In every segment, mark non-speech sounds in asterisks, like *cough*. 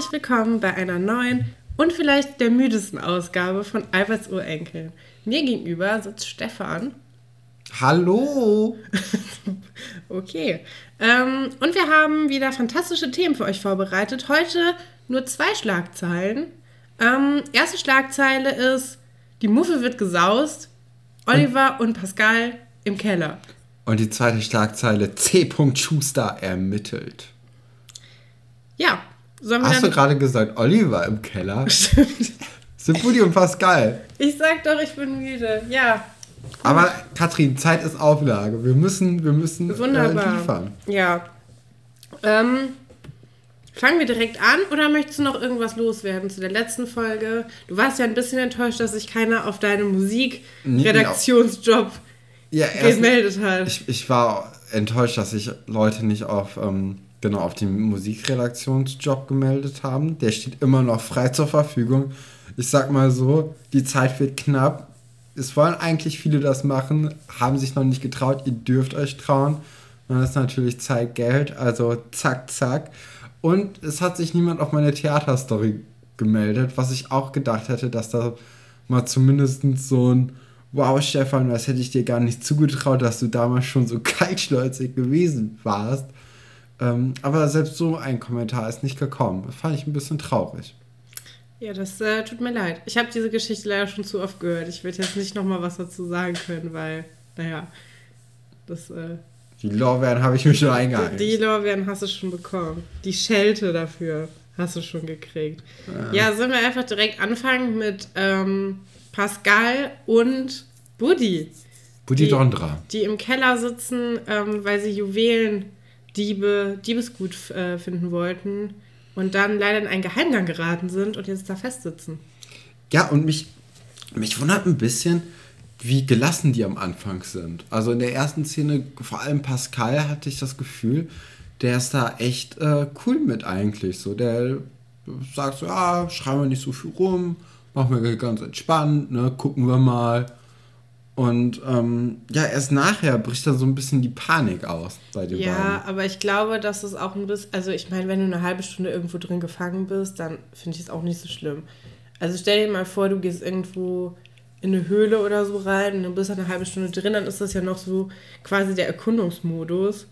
Herzlich willkommen bei einer neuen und vielleicht der müdesten Ausgabe von Alberts Urenkel. Mir gegenüber sitzt Stefan. Hallo! *laughs* okay. Ähm, und wir haben wieder fantastische Themen für euch vorbereitet. Heute nur zwei Schlagzeilen. Ähm, erste Schlagzeile ist: Die Muffe wird gesaust. Oliver und, und Pascal im Keller. Und die zweite Schlagzeile: C. Schuster ermittelt. Ja, Hast du gerade gesagt, Oliver im Keller? *laughs* Stimmt. Sind Buddy und Pascal. Ich sag doch, ich bin müde. Ja. Aber Katrin, Zeit ist Auflage. Wir müssen, wir müssen Wunderbar. Äh, liefern. Ja. Ähm, fangen wir direkt an oder möchtest du noch irgendwas loswerden zu der letzten Folge? Du warst ja ein bisschen enttäuscht, dass sich keiner auf deinen Musikredaktionsjob ja, gemeldet hat. Ich, ich war enttäuscht, dass sich Leute nicht auf ähm, genau auf den Musikredaktionsjob gemeldet haben. Der steht immer noch frei zur Verfügung. Ich sag mal so, die Zeit wird knapp. Es wollen eigentlich viele das machen, haben sich noch nicht getraut. Ihr dürft euch trauen. Das ist natürlich Zeit, Geld. Also zack, zack. Und es hat sich niemand auf meine Theaterstory gemeldet, was ich auch gedacht hätte, dass da mal zumindest so ein Wow, Stefan, das hätte ich dir gar nicht zugetraut, dass du damals schon so *laughs* kaltschnäuzig gewesen warst. Ähm, aber selbst so ein Kommentar ist nicht gekommen. Das fand ich ein bisschen traurig. Ja, das äh, tut mir leid. Ich habe diese Geschichte leider schon zu oft gehört. Ich werde jetzt nicht nochmal was dazu sagen können, weil, naja, das. Äh, die Lorbeeren habe ich mir schon eingeheimst. Die, die Lorbeeren hast du schon bekommen. Die Schelte dafür hast du schon gekriegt. Ja, ja sollen wir einfach direkt anfangen mit ähm, Pascal und Buddy. Buddy Dondra. Die im Keller sitzen, ähm, weil sie Juwelen Diebe, Diebesgut äh, finden wollten und dann leider in einen Geheimgang geraten sind und jetzt da festsitzen. Ja, und mich, mich wundert ein bisschen, wie gelassen die am Anfang sind. Also in der ersten Szene, vor allem Pascal, hatte ich das Gefühl, der ist da echt äh, cool mit eigentlich. So, der sagt so, ja, schreiben wir nicht so viel rum, machen wir ganz entspannt, ne, gucken wir mal. Und ähm, ja, erst nachher bricht dann so ein bisschen die Panik aus bei den ja, beiden. Ja, aber ich glaube, dass es auch ein bisschen, also ich meine, wenn du eine halbe Stunde irgendwo drin gefangen bist, dann finde ich es auch nicht so schlimm. Also stell dir mal vor, du gehst irgendwo in eine Höhle oder so rein und du bist eine halbe Stunde drin, dann ist das ja noch so quasi der Erkundungsmodus.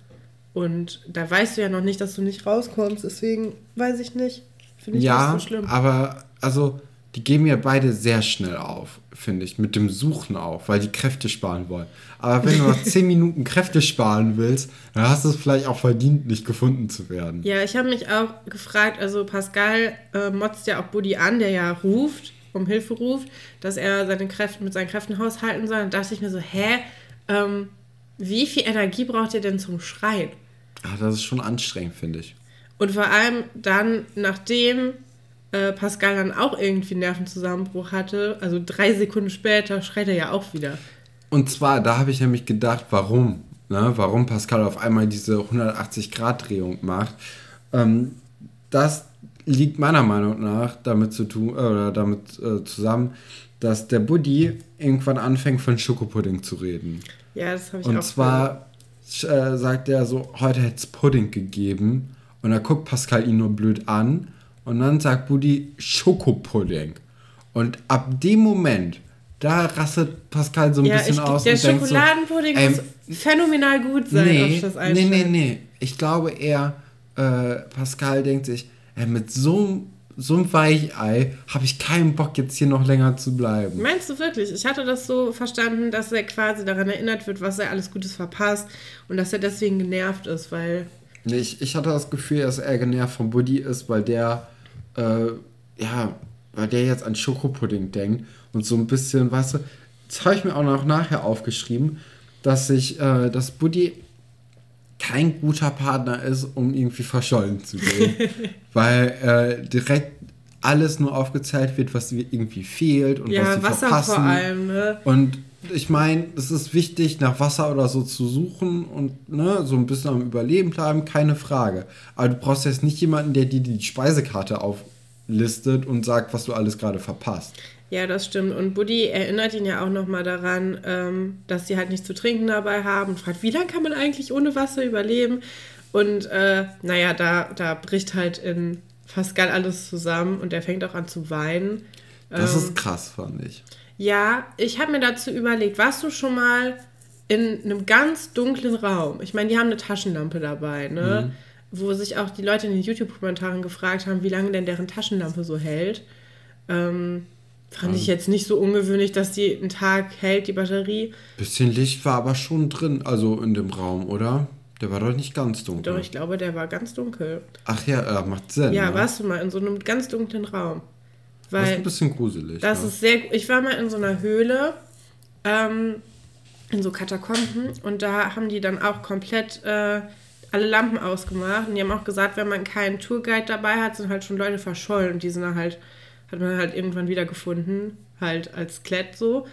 Und da weißt du ja noch nicht, dass du nicht rauskommst, deswegen weiß ich nicht. Finde ich ja, nicht so schlimm. Aber also die geben ja beide sehr schnell auf, finde ich, mit dem Suchen auf, weil die Kräfte sparen wollen. Aber wenn du *laughs* nach 10 Minuten Kräfte sparen willst, dann hast du es vielleicht auch verdient, nicht gefunden zu werden. Ja, ich habe mich auch gefragt, also Pascal äh, motzt ja auch Buddy an, der ja ruft, um Hilfe ruft, dass er seine Kräfte mit seinen Kräften haushalten soll. Und dachte ich mir so, hä, ähm, wie viel Energie braucht ihr denn zum Schreien? Ach, das ist schon anstrengend, finde ich. Und vor allem dann, nachdem äh, Pascal dann auch irgendwie Nervenzusammenbruch hatte, also drei Sekunden später schreit er ja auch wieder. Und zwar, da habe ich nämlich gedacht, warum? Ne? Warum Pascal auf einmal diese 180-Grad-Drehung macht. Ähm, das liegt meiner Meinung nach damit zu tun, äh, oder damit äh, zusammen, dass der Buddy irgendwann anfängt von Schokopudding zu reden. Ja, das habe ich Und auch Und zwar äh, sagt er so, heute hätte es Pudding gegeben. Und da guckt Pascal ihn nur blöd an und dann sagt Buddy Schokopudding. Und ab dem Moment, da rastet Pascal so ein ja, bisschen ich, aus. Der und Schokoladenpudding so, ähm, muss phänomenal gut sein, nee, auf das Nee, nee, nee. Ich glaube eher, äh, Pascal denkt sich, äh, mit so, so einem Weichei habe ich keinen Bock, jetzt hier noch länger zu bleiben. Meinst du wirklich? Ich hatte das so verstanden, dass er quasi daran erinnert wird, was er alles Gutes verpasst und dass er deswegen genervt ist, weil. Nee, ich, ich hatte das Gefühl, dass er genervt von Buddy ist, weil der äh, ja, weil der jetzt an Schokopudding denkt und so ein bisschen, weißt du, das habe ich mir auch noch nachher aufgeschrieben, dass ich, äh, dass Buddy kein guter Partner ist, um irgendwie verschollen zu gehen. *laughs* weil äh, direkt alles nur aufgezeigt wird, was irgendwie fehlt und ja, was sie Wasser verpassen. vor allem, ne? Und ich meine, es ist wichtig, nach Wasser oder so zu suchen und ne, so ein bisschen am Überleben bleiben, keine Frage. Aber du brauchst jetzt nicht jemanden, der dir die Speisekarte auflistet und sagt, was du alles gerade verpasst. Ja, das stimmt. Und Buddy erinnert ihn ja auch nochmal daran, ähm, dass sie halt nichts zu trinken dabei haben und fragt, wie lange kann man eigentlich ohne Wasser überleben? Und äh, naja, da, da bricht halt in Pascal alles zusammen und er fängt auch an zu weinen. Das Ähm, ist krass, fand ich. Ja, ich habe mir dazu überlegt, warst du schon mal in einem ganz dunklen Raum? Ich meine, die haben eine Taschenlampe dabei, ne? Wo sich auch die Leute in den YouTube-Kommentaren gefragt haben, wie lange denn deren Taschenlampe so hält. Ähm, fand ich jetzt nicht so ungewöhnlich, dass die einen Tag hält, die Batterie. Bisschen Licht war aber schon drin, also in dem Raum, oder? Der war doch nicht ganz dunkel. Doch, ich glaube, der war ganz dunkel. Ach ja, äh, macht Sinn. Ja, ne? warst du mal in so einem ganz dunklen Raum? Das ist Weil ein bisschen gruselig. Das ja. ist sehr. Ich war mal in so einer Höhle, ähm, in so Katakomben, und da haben die dann auch komplett äh, alle Lampen ausgemacht. Und die haben auch gesagt, wenn man keinen Tourguide dabei hat, sind halt schon Leute verschollen. Und die sind dann halt, hat man halt irgendwann wieder gefunden, halt als Klett so.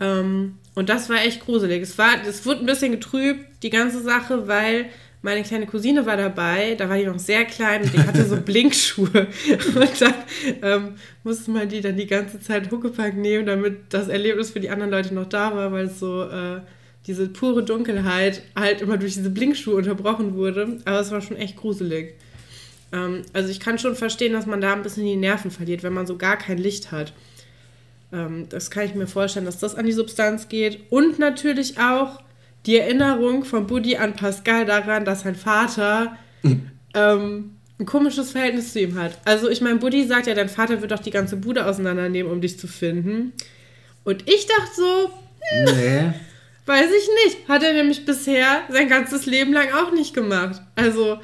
Ähm, und das war echt gruselig. Es war, es wurde ein bisschen getrübt, die ganze Sache, weil meine kleine Cousine war dabei, da war die noch sehr klein und die hatte so *laughs* Blinkschuhe. Und dann ähm, musste man die dann die ganze Zeit Huckepack nehmen, damit das Erlebnis für die anderen Leute noch da war, weil es so äh, diese pure Dunkelheit halt immer durch diese Blinkschuhe unterbrochen wurde. Aber es war schon echt gruselig. Ähm, also ich kann schon verstehen, dass man da ein bisschen die Nerven verliert, wenn man so gar kein Licht hat. Ähm, das kann ich mir vorstellen, dass das an die Substanz geht. Und natürlich auch die Erinnerung von Buddy an Pascal daran, dass sein Vater *laughs* ähm, ein komisches Verhältnis zu ihm hat. Also ich meine, Buddy sagt ja, dein Vater wird doch die ganze Bude auseinandernehmen, um dich zu finden. Und ich dachte so, Nee. weiß ich nicht. Hat er nämlich bisher sein ganzes Leben lang auch nicht gemacht. Also,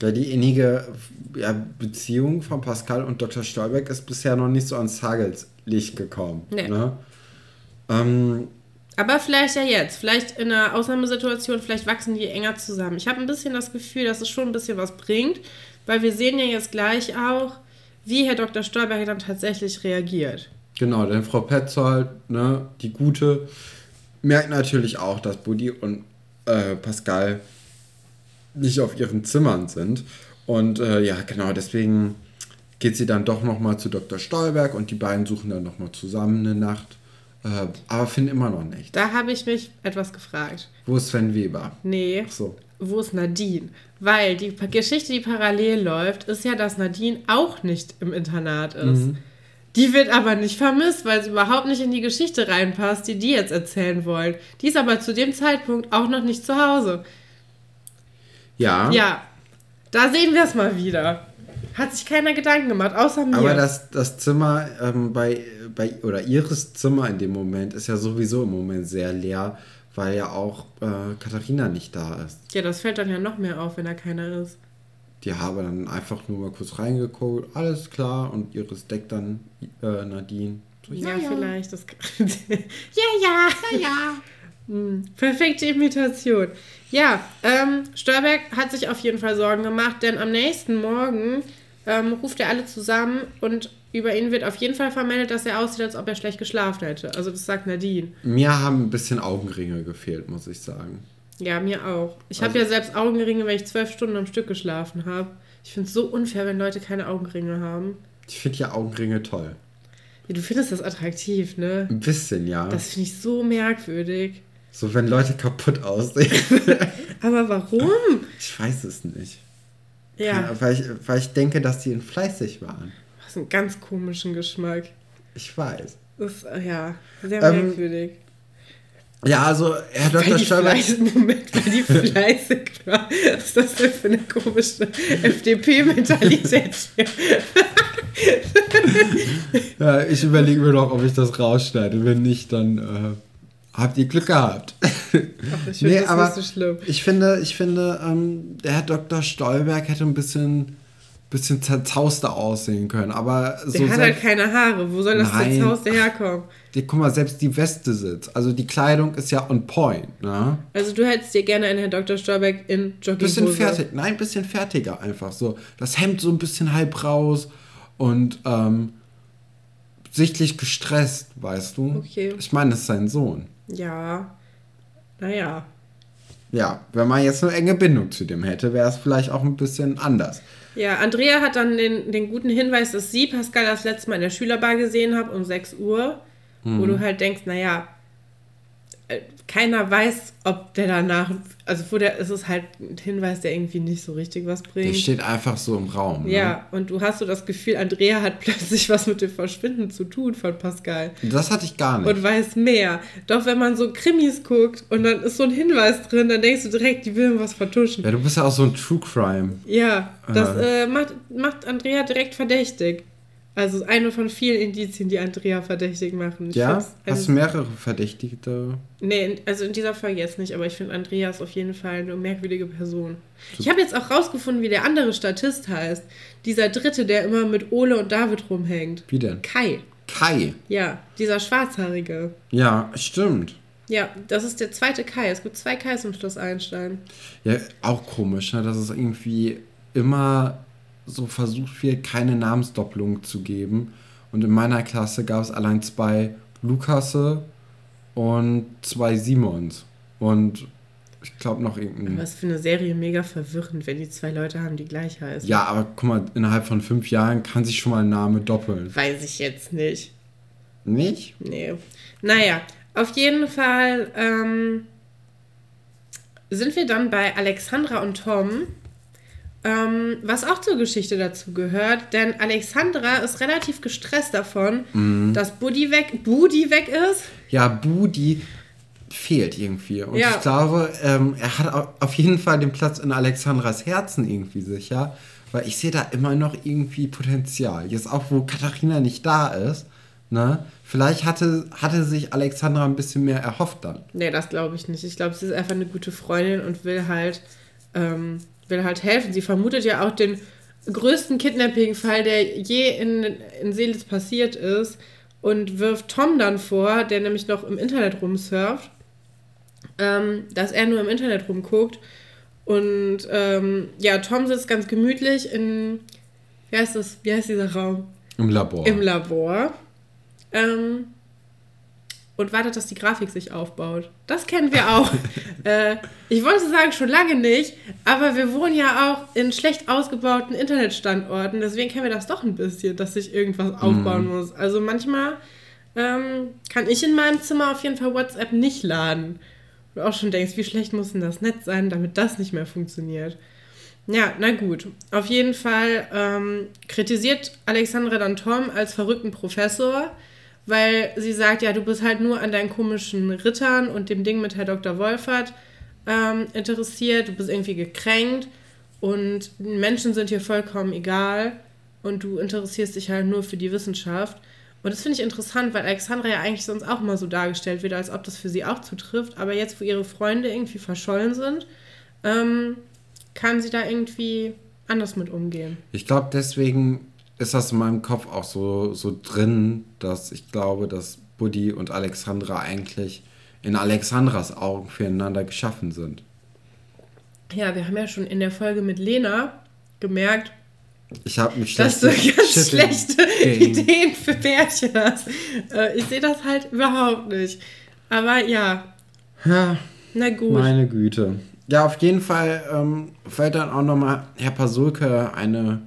Ja, die innige ja, Beziehung von Pascal und Dr. Stolberg ist bisher noch nicht so ans Tageslicht gekommen. Nee. Ne? Ähm, aber vielleicht ja jetzt. Vielleicht in einer Ausnahmesituation, vielleicht wachsen die enger zusammen. Ich habe ein bisschen das Gefühl, dass es schon ein bisschen was bringt, weil wir sehen ja jetzt gleich auch, wie Herr Dr. Stolberg dann tatsächlich reagiert. genau, denn Frau Petzold, ne, die Gute, merkt natürlich auch, dass Buddy und äh, Pascal nicht auf ihren Zimmern sind. Und äh, ja, genau, deswegen geht sie dann doch nochmal zu Dr. Stolberg und die beiden suchen dann nochmal zusammen eine Nacht. Äh, aber finden immer noch nicht. Da habe ich mich etwas gefragt. Wo ist Sven Weber? Nee, Ach so. wo ist Nadine? Weil die Geschichte, die parallel läuft, ist ja, dass Nadine auch nicht im Internat ist. Die wird aber nicht vermisst, weil sie überhaupt nicht in die Geschichte reinpasst, die die jetzt erzählen wollen. Die ist aber zu dem Zeitpunkt auch noch nicht zu Hause. Ja. Ja, da sehen wir es mal wieder. Hat sich keiner Gedanken gemacht, außer mir. Aber das, das Zimmer ähm, bei, bei, oder ihres Zimmer in dem Moment ist ja sowieso im Moment sehr leer, weil ja auch äh, Katharina nicht da ist. ja, das fällt dann ja noch mehr auf, wenn da keiner ist. Die habe dann einfach nur mal kurz reingeguckt, alles klar, und ihres deckt dann äh, Nadine. So, Ja, vielleicht. Das *laughs* ja, ja, ja, ja. Hm, perfekte Imitation. Ja, ähm, Stolberg hat sich auf jeden Fall Sorgen gemacht, denn am nächsten Morgen ähm, ruft er alle zusammen und über ihn wird auf jeden Fall vermeldet, dass er aussieht, als ob er schlecht geschlafen hätte. Also das sagt Nadine. Mir haben ein bisschen Augenringe gefehlt, muss ich sagen. Ja, mir auch. Ich habe Also- ja selbst Augenringe, wenn ich zwölf Stunden am Stück geschlafen habe. Ich finde es so unfair, wenn Leute keine Augenringe haben. Ich finde ja Augenringe toll. Ja, du findest das attraktiv, ne? Ein bisschen, ja. Das finde ich so merkwürdig. so, wenn Leute kaputt aussehen. *laughs* Aber warum? ich weiß es nicht. Ja, Weil ich, weil ich denke, dass die fleißig waren. du hast einen ganz komischen Geschmack. Ich weiß. Das ist, äh, ja, sehr Ähm, merkwürdig. Ja, also Herr Dr. fleißig, *laughs* Moment, weil die fleißig war. Was ist das denn für eine komische FDP-Mentalität hier? Ja, ich überlege mir noch, ob ich das rausschneide. Wenn nicht, dann äh, habt ihr Glück gehabt. *laughs* Ach, ich Nee, das aber- nicht so schlimm. Ich finde, ich finde, ähm, der Herr Dr. Stolberg hätte ein bisschen, bisschen zerzauster aussehen können. Aber so Der hat selbst, halt keine Haare. Wo soll das Nein. Haus herkommen? die, guck mal, selbst die Weste sitzt. Also die Kleidung ist ja on point. Ne? Also du hättest dir gerne einen Herrn Dr. Stolberg in Jogginghose. Bisschen fertig. Nein, ein bisschen fertiger einfach. So das Hemd so ein bisschen halb raus und ähm, sichtlich gestresst, weißt du? Okay. Ich meine, das ist sein Sohn. Ja. Naja. Ja, wenn man jetzt eine enge Bindung zu dem hätte, wäre es vielleicht auch ein bisschen anders. Ja, Andrea hat dann den, den guten Hinweis, dass sie Pascal das letzte Mal in der Schülerbar gesehen hat um 6 Uhr, wo du halt denkst, naja, äh, keiner weiß, ob der danach, also wo der, es ist halt ein Hinweis, der irgendwie nicht so richtig was bringt. Der steht einfach so im Raum. Ne? Ja, und du hast so das Gefühl, Andrea hat *laughs* plötzlich was mit dem Verschwinden zu tun von Pascal. Das hatte ich gar nicht. Und weiß mehr. Doch wenn man so Krimis guckt und dann ist so ein Hinweis drin, dann denkst du direkt, die will was vertuschen. Ja, du bist ja auch so ein True Crime. Ja, das äh, macht, macht Andrea direkt verdächtig. Also eine von vielen Indizien, die Andrea verdächtig machen. Ich ja? eine- Hast du mehrere Verdächtigte? Nee, also in dieser Folge jetzt nicht, aber ich finde Andrea ist auf jeden Fall eine merkwürdige Person. Ich habe jetzt auch rausgefunden, wie der andere Statist heißt. Dieser dritte, der immer mit Ole und David rumhängt. Wie denn? Kai. Kai. Ja, dieser Schwarzhaarige. Ja, stimmt. Ja, das ist der zweite Kai. Es gibt zwei Kais im Schloss Einstein. Ja, auch komisch, ne? dass es irgendwie immer so versucht wird, keine Namensdoppelung zu geben. Und in meiner Klasse gab es allein zwei Lukasse und zwei Simons. Und ich glaube noch irgendein. Was für eine Serie mega verwirrend, wenn die zwei Leute haben, die gleich heißen. Ja, aber guck mal, innerhalb von fünf Jahren kann sich schon mal ein Name doppeln. Weiß ich jetzt nicht. Nicht? Nee. Naja, auf jeden Fall ähm, sind wir dann bei Alexandra und Tom, ähm, was auch zur Geschichte dazu gehört, denn Alexandra ist relativ gestresst davon, Mhm. dass Buddy weg, Budi weg ist. Ja, Budi fehlt irgendwie. Und Ja. ich glaube, ähm, er hat au- auf jeden Fall den Platz in Alexandras Herzen irgendwie sicher. Weil ich sehe da immer noch irgendwie Potenzial. Jetzt auch, wo Katharina nicht da ist. Ne? Vielleicht hatte, hatte sich Alexandra ein bisschen mehr erhofft dann. Nee, das glaube ich nicht. Ich glaube, sie ist einfach eine gute Freundin und will halt, ähm, will halt helfen. Sie vermutet ja auch den größten Kidnapping-Fall, der je in, in Seelitz passiert ist und wirft Tom dann vor, der nämlich noch im Internet rumsurft, ähm, dass er nur im Internet rumguckt. Und ähm, ja, Tom sitzt ganz gemütlich in, wie heißt das, wie heißt dieser Raum? Im Labor. Im Labor. Ähm, und wartet, dass die Grafik sich aufbaut. Das kennen wir auch. *laughs* äh, ich wollte sagen, schon lange nicht, aber wir wohnen ja auch in schlecht ausgebauten Internetstandorten, deswegen kennen wir das doch ein bisschen, dass sich irgendwas aufbauen muss. Also manchmal ähm, kann ich in meinem Zimmer auf jeden Fall WhatsApp nicht laden. Du auch schon denkst, wie schlecht muss denn das Netz sein, damit das nicht mehr funktioniert. Ja, na gut. Auf jeden Fall ähm, kritisiert Alexandra dann Tom als verrückten Professor, weil sie sagt, ja, du bist halt nur an deinen komischen Rittern und dem Ding mit Herr Dr. Wolfert ähm, interessiert, du bist irgendwie gekränkt und Menschen sind hier vollkommen egal und du interessierst dich halt nur für die Wissenschaft. Und das finde ich interessant, weil Alexandra ja eigentlich sonst auch immer so dargestellt wird, als ob das für sie auch zutrifft. Aber jetzt, wo ihre Freunde irgendwie verschollen sind, ähm, kann sie da irgendwie anders mit umgehen. Ich glaube, deswegen ist das in meinem Kopf auch so, so drin, dass ich glaube, dass Buddy und Alexandra eigentlich in Alexandras Augen füreinander geschaffen sind. Ja, wir haben ja schon in der Folge mit Lena gemerkt, Ich habe mich dass du ganz schlechte Ideen für Pärchen hast. Äh, ich sehe das halt überhaupt nicht. Aber ja, Ja, na gut. meine Güte. Ja, auf jeden Fall ähm, fällt dann auch nochmal Herr Pasulke eine,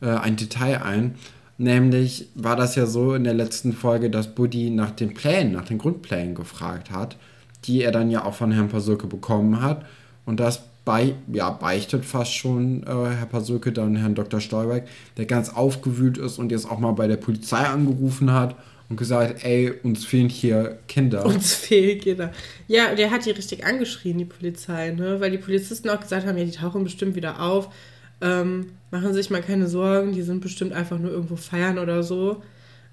äh, ein Detail ein. Nämlich war das ja so in der letzten Folge, dass Buddy nach den Plänen, nach den Grundplänen gefragt hat, die er dann ja auch von Herrn Pasulke bekommen hat. Und das bei, ja, beichtet fast schon äh, Herr Pasulke dann Herrn Dr. Stolberg, der ganz aufgewühlt ist und jetzt auch mal bei der Polizei angerufen hat und gesagt, ey, uns fehlen hier Kinder. Uns fehlt jeder. Ja, der hat die richtig angeschrien, die Polizei, ne? Weil die Polizisten auch gesagt haben, ja, die tauchen bestimmt wieder auf. Ähm, machen sich mal keine Sorgen, die sind bestimmt einfach nur irgendwo feiern oder so.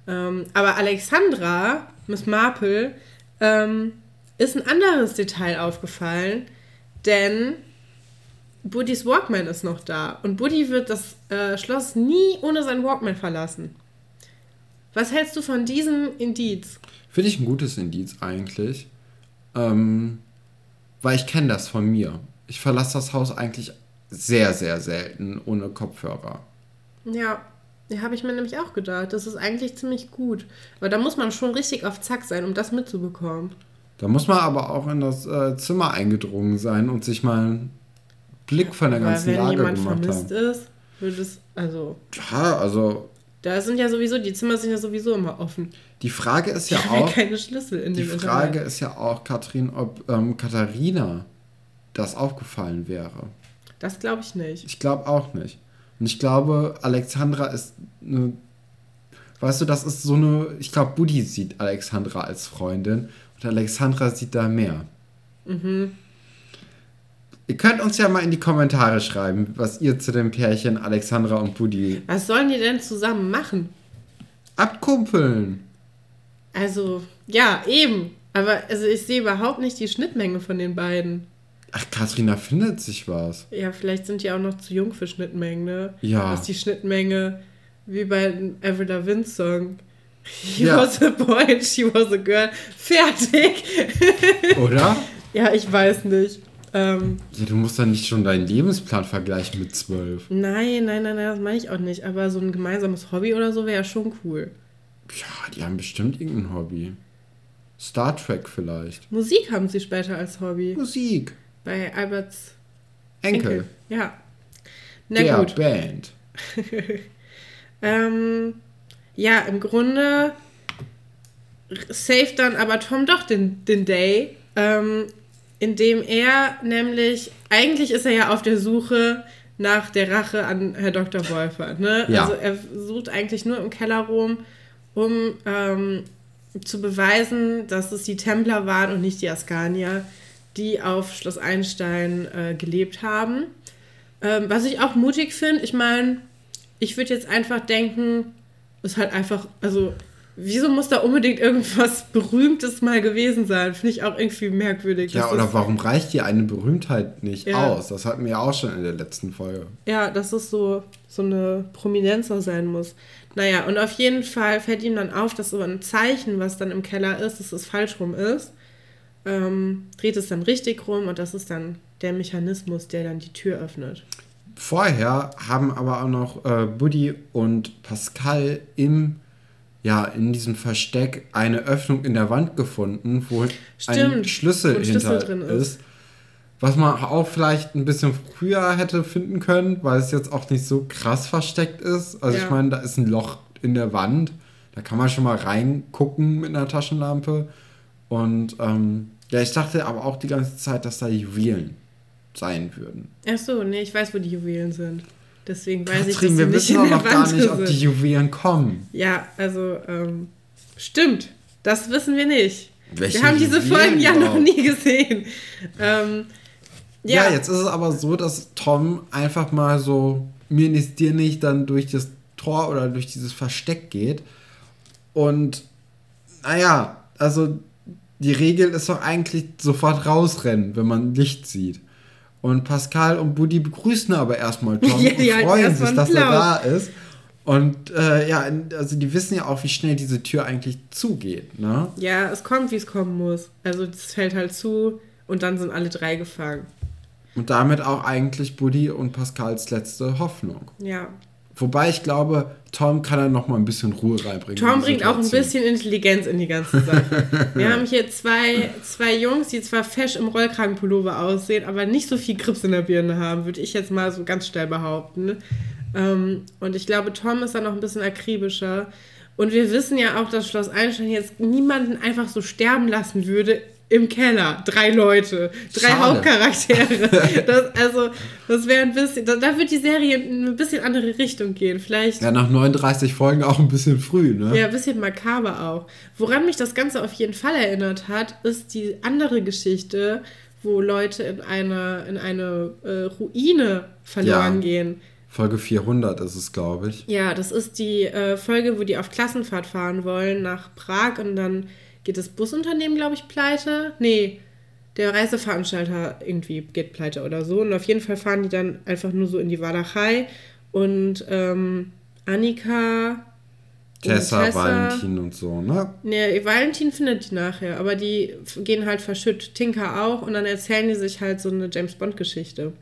Ähm, aber Alexandra, Miss Marple, ähm, ist ein anderes Detail aufgefallen, denn Buddys Walkman ist noch da und Buddy wird das äh, Schloss nie ohne seinen Walkman verlassen. Was hältst du von diesem Indiz? Finde ich ein gutes Indiz eigentlich. Ähm, weil ich kenne das von mir. Ich verlasse das Haus eigentlich sehr, sehr selten ohne Kopfhörer. Ja, ja habe ich mir nämlich auch gedacht. Das ist eigentlich ziemlich gut. Aber da muss man schon richtig auf Zack sein, um das mitzubekommen. Da muss man aber auch in das äh, Zimmer eingedrungen sein und sich mal einen Blick von der Weil ganzen wenn Lage jemand gemacht vermisst haben. ist, würde es, also, Ja, also Da sind ja sowieso, die Zimmer sind ja sowieso immer offen. Die Frage ist *laughs* ja haben ja auch, keine Schlüssel in die Frage Internet. ist ja auch, Katrin, ob ähm, Katharina das aufgefallen wäre. Das glaube ich nicht. Ich glaube auch nicht. Und ich glaube, Alexandra ist eine. Weißt du, das ist so eine. Ich glaube, Buddy sieht Alexandra als Freundin und Alexandra sieht da mehr. Mhm. Ihr könnt uns ja mal in die Kommentare schreiben, was ihr zu dem Pärchen Alexandra und Buddy Was sollen die denn zusammen machen? abkumpeln. Also, ja, eben. Aber also ich sehe überhaupt nicht die Schnittmenge von den beiden. Ach, Katrina findet sich was. Ja, vielleicht sind die auch noch zu jung für Schnittmengen, ne? Ja. Ist die Schnittmenge wie bei dem Avril Lavigne Song. He Ja. was a boy and she was a girl. Fertig. *laughs* Oder? ja, ich weiß nicht. Ähm, Ja, du musst dann nicht schon deinen Lebensplan vergleichen mit zwölf. nein, nein, nein, nein, das meine ich auch nicht. Aber so ein gemeinsames Hobby oder so wäre ja schon cool. Ja, die haben bestimmt irgendein Hobby. Star Trek vielleicht. Musik haben sie später als Hobby. Musik. Bei Alberts Enkel. Enkel. Ja. Na Der gut. Band. *laughs* Ähm, ja, im Grunde saved dann aber Tom doch den, den Day, ähm, indem er nämlich, eigentlich ist er ja auf der Suche nach der Rache an Herr Dr. Wolfer. Ne? Ja. Also er sucht eigentlich nur im Keller rum, um ähm, zu beweisen, dass es die Templer waren und nicht die Askanier, die auf Schloss Einstein äh, gelebt haben. Ähm, was ich auch mutig finde, ich meine, ich würde jetzt einfach denken, ist halt einfach, also, wieso muss da unbedingt irgendwas *laughs* Berühmtes mal gewesen sein? Finde ich auch irgendwie merkwürdig. Ja, oder warum reicht dir eine Berühmtheit nicht Ja. aus? Das hatten wir ja auch schon in der letzten Folge. Ja, dass es so, so eine Prominenzer sein muss. Naja, und auf jeden Fall fällt ihm dann auf, dass so ein Zeichen, was dann im Keller ist, dass es falsch rum ist. Ähm, dreht es dann richtig rum und das ist dann der Mechanismus, der dann die Tür öffnet. Vorher haben aber auch noch äh, Buddy und Pascal im, ja, in diesem Versteck eine Öffnung in der Wand gefunden, wo ein Stimmt, Schlüssel wo ein hinter Schlüssel drin ist. ist. Was man auch vielleicht ein bisschen früher hätte finden können, weil es jetzt auch nicht so krass versteckt ist. Also Ja. ich meine, da ist ein Loch in der Wand. Da kann man schon mal reingucken mit einer Taschenlampe. Und ähm, ja, ich dachte aber auch die ganze Zeit, dass da Juwelen sein würden. Ach so, nee, ich weiß, wo die Juwelen sind. Deswegen weiß ich, dass Katrin, wir nicht wissen auch noch gar nicht, ob sind. die Juwelen kommen. Ja, also, ähm, stimmt. Das wissen wir nicht. Welche wir haben diese Juwelen Folgen ja noch nie gesehen. Ähm, Ja. ja, jetzt ist es aber so, dass Tom einfach mal so mir nicht, dir nicht dann durch das Tor oder durch dieses Versteck geht. Und naja, also die Regel ist doch eigentlich sofort rausrennen, wenn man Licht sieht. Und Pascal und Buddy begrüßen aber erstmal Tom *laughs* Ja, und freuen sich, dass er da ist. Und äh, ja, also die wissen ja auch, wie schnell diese Tür eigentlich zugeht. Ne? ja, es kommt, wie es kommen muss. Also, es fällt halt zu und dann sind alle drei gefangen. Und damit auch eigentlich Buddy und Pascals letzte Hoffnung. Ja. Wobei ich glaube, Tom kann da noch mal ein bisschen Ruhe reinbringen. in Tom bringt auch ein bisschen Intelligenz in die ganze Sache. *laughs* Wir haben hier zwei, zwei Jungs, die zwar fesch im Rollkragenpullover aussehen, aber nicht so viel Grips in der Birne haben, würde ich jetzt mal so ganz steil behaupten. Ähm, und ich glaube, Tom ist da noch ein bisschen akribischer. Und wir wissen ja auch, dass Schloss Einstein jetzt niemanden einfach so sterben lassen würde im Keller. Drei Leute, drei Schade. Hauptcharaktere. *laughs* Das, also, das wäre ein bisschen, da, da wird die Serie in eine bisschen andere Richtung gehen. Vielleicht Ja, nach 39 Folgen auch ein bisschen früh, ne? ja, ein bisschen makaber auch. Woran mich das Ganze auf jeden Fall erinnert hat, ist die andere Geschichte, wo Leute in eine, in eine äh, Ruine verloren Ja. gehen. Folge 400 ist es, glaube ich. Ja, das ist die äh, Folge, wo die auf Klassenfahrt fahren wollen nach Prag und dann geht das Busunternehmen, glaube ich, pleite. Nee, der Reiseveranstalter irgendwie geht pleite oder so. Und auf jeden Fall fahren die dann einfach nur so in die Walachei und ähm, Annika. und Tessa, Valentin und so, ne? Nee, Valentin findet die nachher, aber die gehen halt verschütt. Tinker auch und dann erzählen die sich halt so eine James Bond-Geschichte.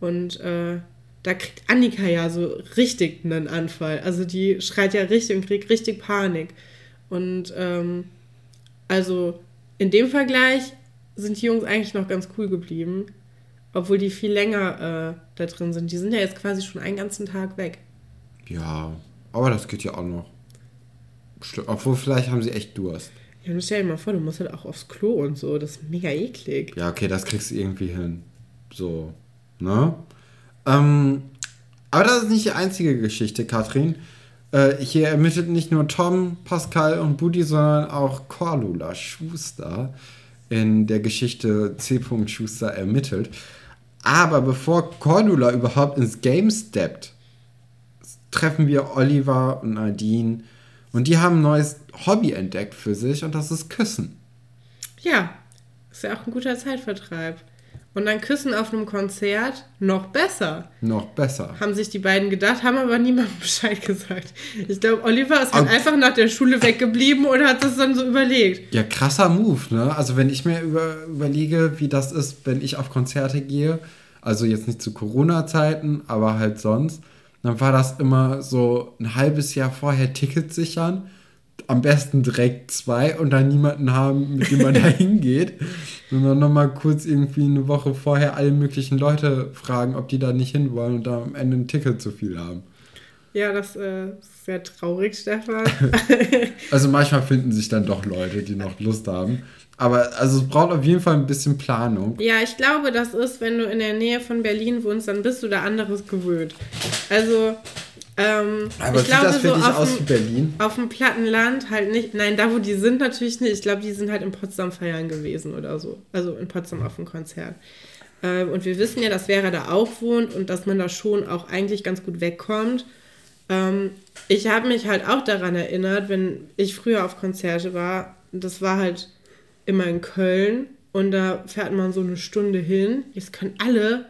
Und äh, da kriegt Annika ja so richtig einen Anfall. Also die schreit ja richtig und kriegt richtig Panik. Und ähm, also in dem Vergleich sind die Jungs eigentlich noch ganz cool geblieben, obwohl die viel länger äh, da drin sind. Die sind ja jetzt quasi schon einen ganzen Tag weg. Ja. Aber das geht ja auch noch. Obwohl, vielleicht haben sie echt Durst. Ja, und stell dir mal vor, du musst halt auch aufs Klo und so. Das ist mega eklig. Ja, okay, das kriegst du irgendwie hin. So, ne? Ähm, aber das ist nicht die einzige Geschichte, Katrin. Äh, hier ermittelt nicht nur Tom, Pascal und Budi, sondern auch Cordula Schuster in der Geschichte C. Schuster ermittelt. Aber bevor Cordula überhaupt ins Game steppt, treffen wir Oliver und Nadine und die haben ein neues Hobby entdeckt für sich und das ist Küssen. Ja, ist ja auch ein guter Zeitvertreib. Und dann Küssen auf einem Konzert noch besser. Noch besser. Haben sich die beiden gedacht, haben aber niemandem *laughs* Bescheid gesagt. Ich glaube, Oliver ist halt einfach nach der Schule weggeblieben oder hat das dann so überlegt. Ja, krasser Move, ne? Also wenn ich mir über, überlege, wie das ist, wenn ich auf Konzerte gehe, also jetzt nicht zu Corona-Zeiten, aber halt sonst, dann war das immer so ein halbes Jahr vorher Tickets sichern am besten direkt zwei und dann niemanden haben, mit dem man *laughs* da hingeht. Sondern nochmal kurz irgendwie eine Woche vorher alle möglichen Leute fragen, ob die da nicht hinwollen und da am Ende ein Ticket zu viel haben. Ja, das äh, ist sehr traurig, Stefan. *laughs* also manchmal finden sich dann doch Leute, die noch Lust haben. Aber also es braucht auf jeden Fall ein bisschen Planung. Ja, ich glaube, das ist, wenn du in der Nähe von Berlin wohnst, dann bist du da anderes gewöhnt. Also ähm, Aber ich glaube, das so auf, aus dem, Berlin? auf dem Plattenland halt nicht. Nein, da wo die sind natürlich nicht. Ich glaube, die sind halt in Potsdam feiern gewesen oder so. Also in Potsdam auf dem Konzert. Ähm, und wir wissen ja, dass Vera da auch wohnt und dass man da schon auch eigentlich ganz gut wegkommt. Ähm, ich habe mich halt auch daran erinnert, wenn ich früher auf Konzerte war, das war halt immer in Köln und da fährt man so eine Stunde hin. Jetzt können alle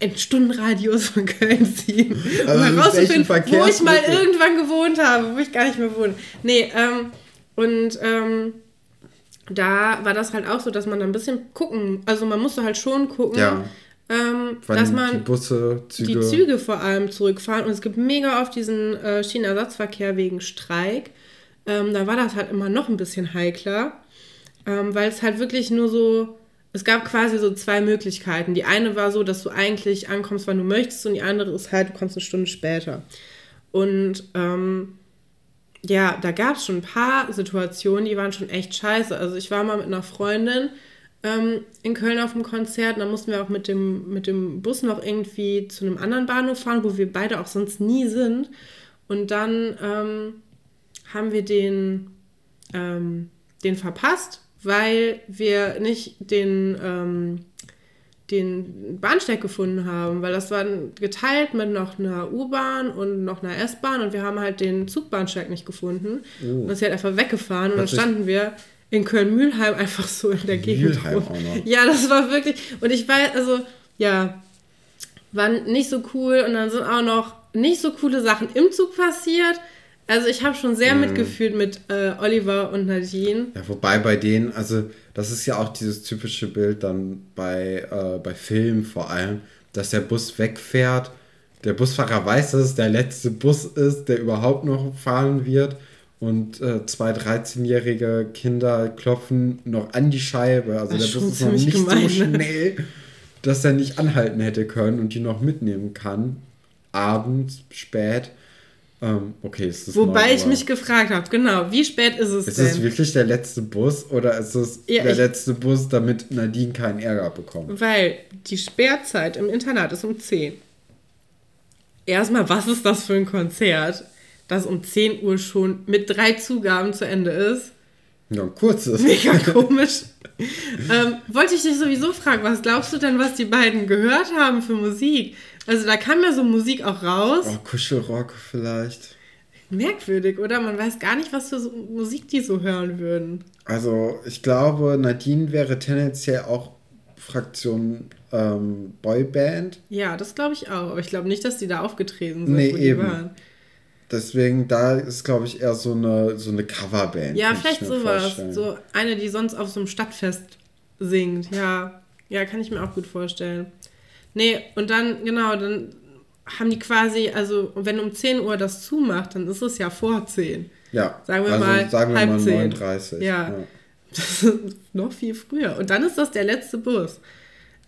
einen Stundenradius von Köln ziehen, um also herauszufinden, wo ich mal irgendwann gewohnt habe, wo ich gar nicht mehr wohne. Nee, ähm, und ähm, da war das halt auch so, dass man da ein bisschen gucken, also man musste halt schon gucken, ja. ähm, dass man die Busse, Züge. die Züge vor allem zurückfahren. Und es gibt mega oft diesen äh, Schienenersatzverkehr wegen Streik. Ähm, da war das halt immer noch ein bisschen heikler, ähm, weil es halt wirklich nur so es gab quasi so zwei Möglichkeiten. Die eine war so, dass du eigentlich ankommst, wann du möchtest, und die andere ist halt, du kommst eine Stunde später. Und ähm, ja, da gab es schon ein paar Situationen, die waren schon echt scheiße. Also ich war mal mit einer Freundin ähm, in Köln auf dem Konzert, da mussten wir auch mit dem, mit dem Bus noch irgendwie zu einem anderen Bahnhof fahren, wo wir beide auch sonst nie sind. Und dann ähm, haben wir den, ähm, den verpasst weil wir nicht den, ähm, den Bahnsteig gefunden haben, weil das war geteilt mit noch einer U-Bahn und noch einer S-Bahn und wir haben halt den Zugbahnsteig nicht gefunden. Oh. Und ist halt einfach weggefahren und dann standen wir in Köln-Mühlheim einfach so in der Gegend. Mühlheim auch noch. Ja, das war wirklich. Und ich weiß, also, ja, war nicht so cool und dann sind auch noch nicht so coole Sachen im Zug passiert. Also ich habe schon sehr mhm. mitgefühlt mit äh, Oliver und Nadine. Ja, wobei bei denen, also das ist ja auch dieses typische Bild dann bei, äh, bei Filmen vor allem, dass der Bus wegfährt. Der Busfahrer weiß, dass es der letzte Bus ist, der überhaupt noch fahren wird. Und äh, zwei 13-jährige Kinder klopfen noch an die Scheibe. Also das der Bus ist noch nicht gemein, so ne? schnell, dass er nicht anhalten hätte können und die noch mitnehmen kann. Abends, spät. Ähm, okay, ist das Wobei ich mich gefragt habe, genau, wie spät ist es ist denn? Ist es wirklich der letzte Bus oder ist es ja, der letzte Bus, damit Nadine keinen Ärger bekommt? Weil die Sperrzeit im Internat ist um 10. Erstmal, was ist das für ein Konzert, das um 10 Uhr schon mit drei Zugaben zu Ende ist? Ja, ein kurzes. Mega *laughs* komisch. ähm, wollte ich dich sowieso fragen, was glaubst du denn, was die beiden gehört haben für Musik? Also da kam ja so Musik auch raus. Oh, Kuschelrock vielleicht. Merkwürdig, oder? Man weiß gar nicht, was für so Musik die so hören würden. Also ich glaube, Nadine wäre tendenziell auch Fraktion ähm, Boyband. Ja, das glaube ich auch. Aber ich glaube nicht, dass die da aufgetreten sind. Nee, eben. Deswegen, da ist, glaube ich, eher so eine, so eine Coverband. Ja, vielleicht sowas. Vorstellen. So eine, die sonst auf so einem Stadtfest singt. Ja, ja, kann ich mir auch gut vorstellen. Nee, und dann, genau, dann haben die quasi, also wenn um 10 Uhr das zumacht, dann ist es ja vor 10. Ja, sagen wir also mal sagen wir halb mal 10. 39. Ja. ja. Das ist noch viel früher. Und dann ist das der letzte Bus.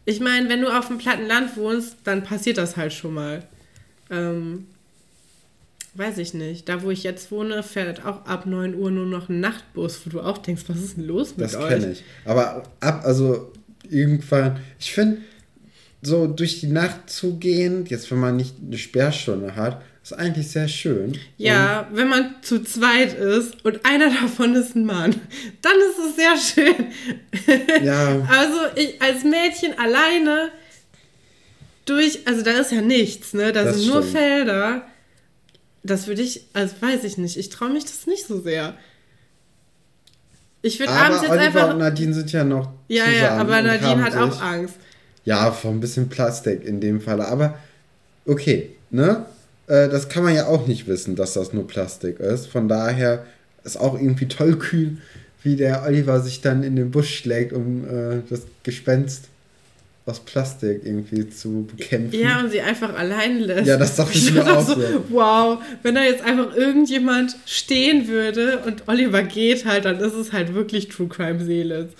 Ich meine, wenn du auf dem platten Land wohnst, dann passiert das halt schon mal. Ähm, weiß ich nicht. Da, wo ich jetzt wohne, fährt auch ab 9 Uhr nur noch ein Nachtbus, wo du auch denkst, was ist denn los mit Das euch? kenne ich. Aber ab, also irgendwann, ich finde, so durch die Nacht zu gehen, jetzt wenn man nicht eine Sperrstunde hat, ist eigentlich sehr schön. Ja, wenn man zu zweit ist und einer *laughs* davon ist ein Mann, dann ist es sehr schön. Ja. *laughs* Also ich als Mädchen alleine durch, also da ist ja nichts, ne? Da Das sind nur stimmt. Felder. Das würde ich, also weiß ich nicht. Ich traue mich das nicht so sehr. Ich würde abends Aber jetzt Oliver einfach. und Nadine sind ja noch Ja, zusammen ja, aber und Nadine hat auch Angst. Ja, vor ein bisschen Plastik in dem Fall. Aber okay, ne? Äh, das kann man ja auch nicht wissen, dass das nur Plastik ist. Von daher ist auch irgendwie tollkühn, wie der Oliver sich dann in den Busch schlägt, um äh, das Gespenst aus Plastik irgendwie zu bekämpfen. Ja, und sie einfach allein lässt. Ja, das dachte ich mir auch so, so. Wow, wenn da jetzt einfach irgendjemand stehen würde und Oliver geht halt, dann ist es halt wirklich True Crime Seele.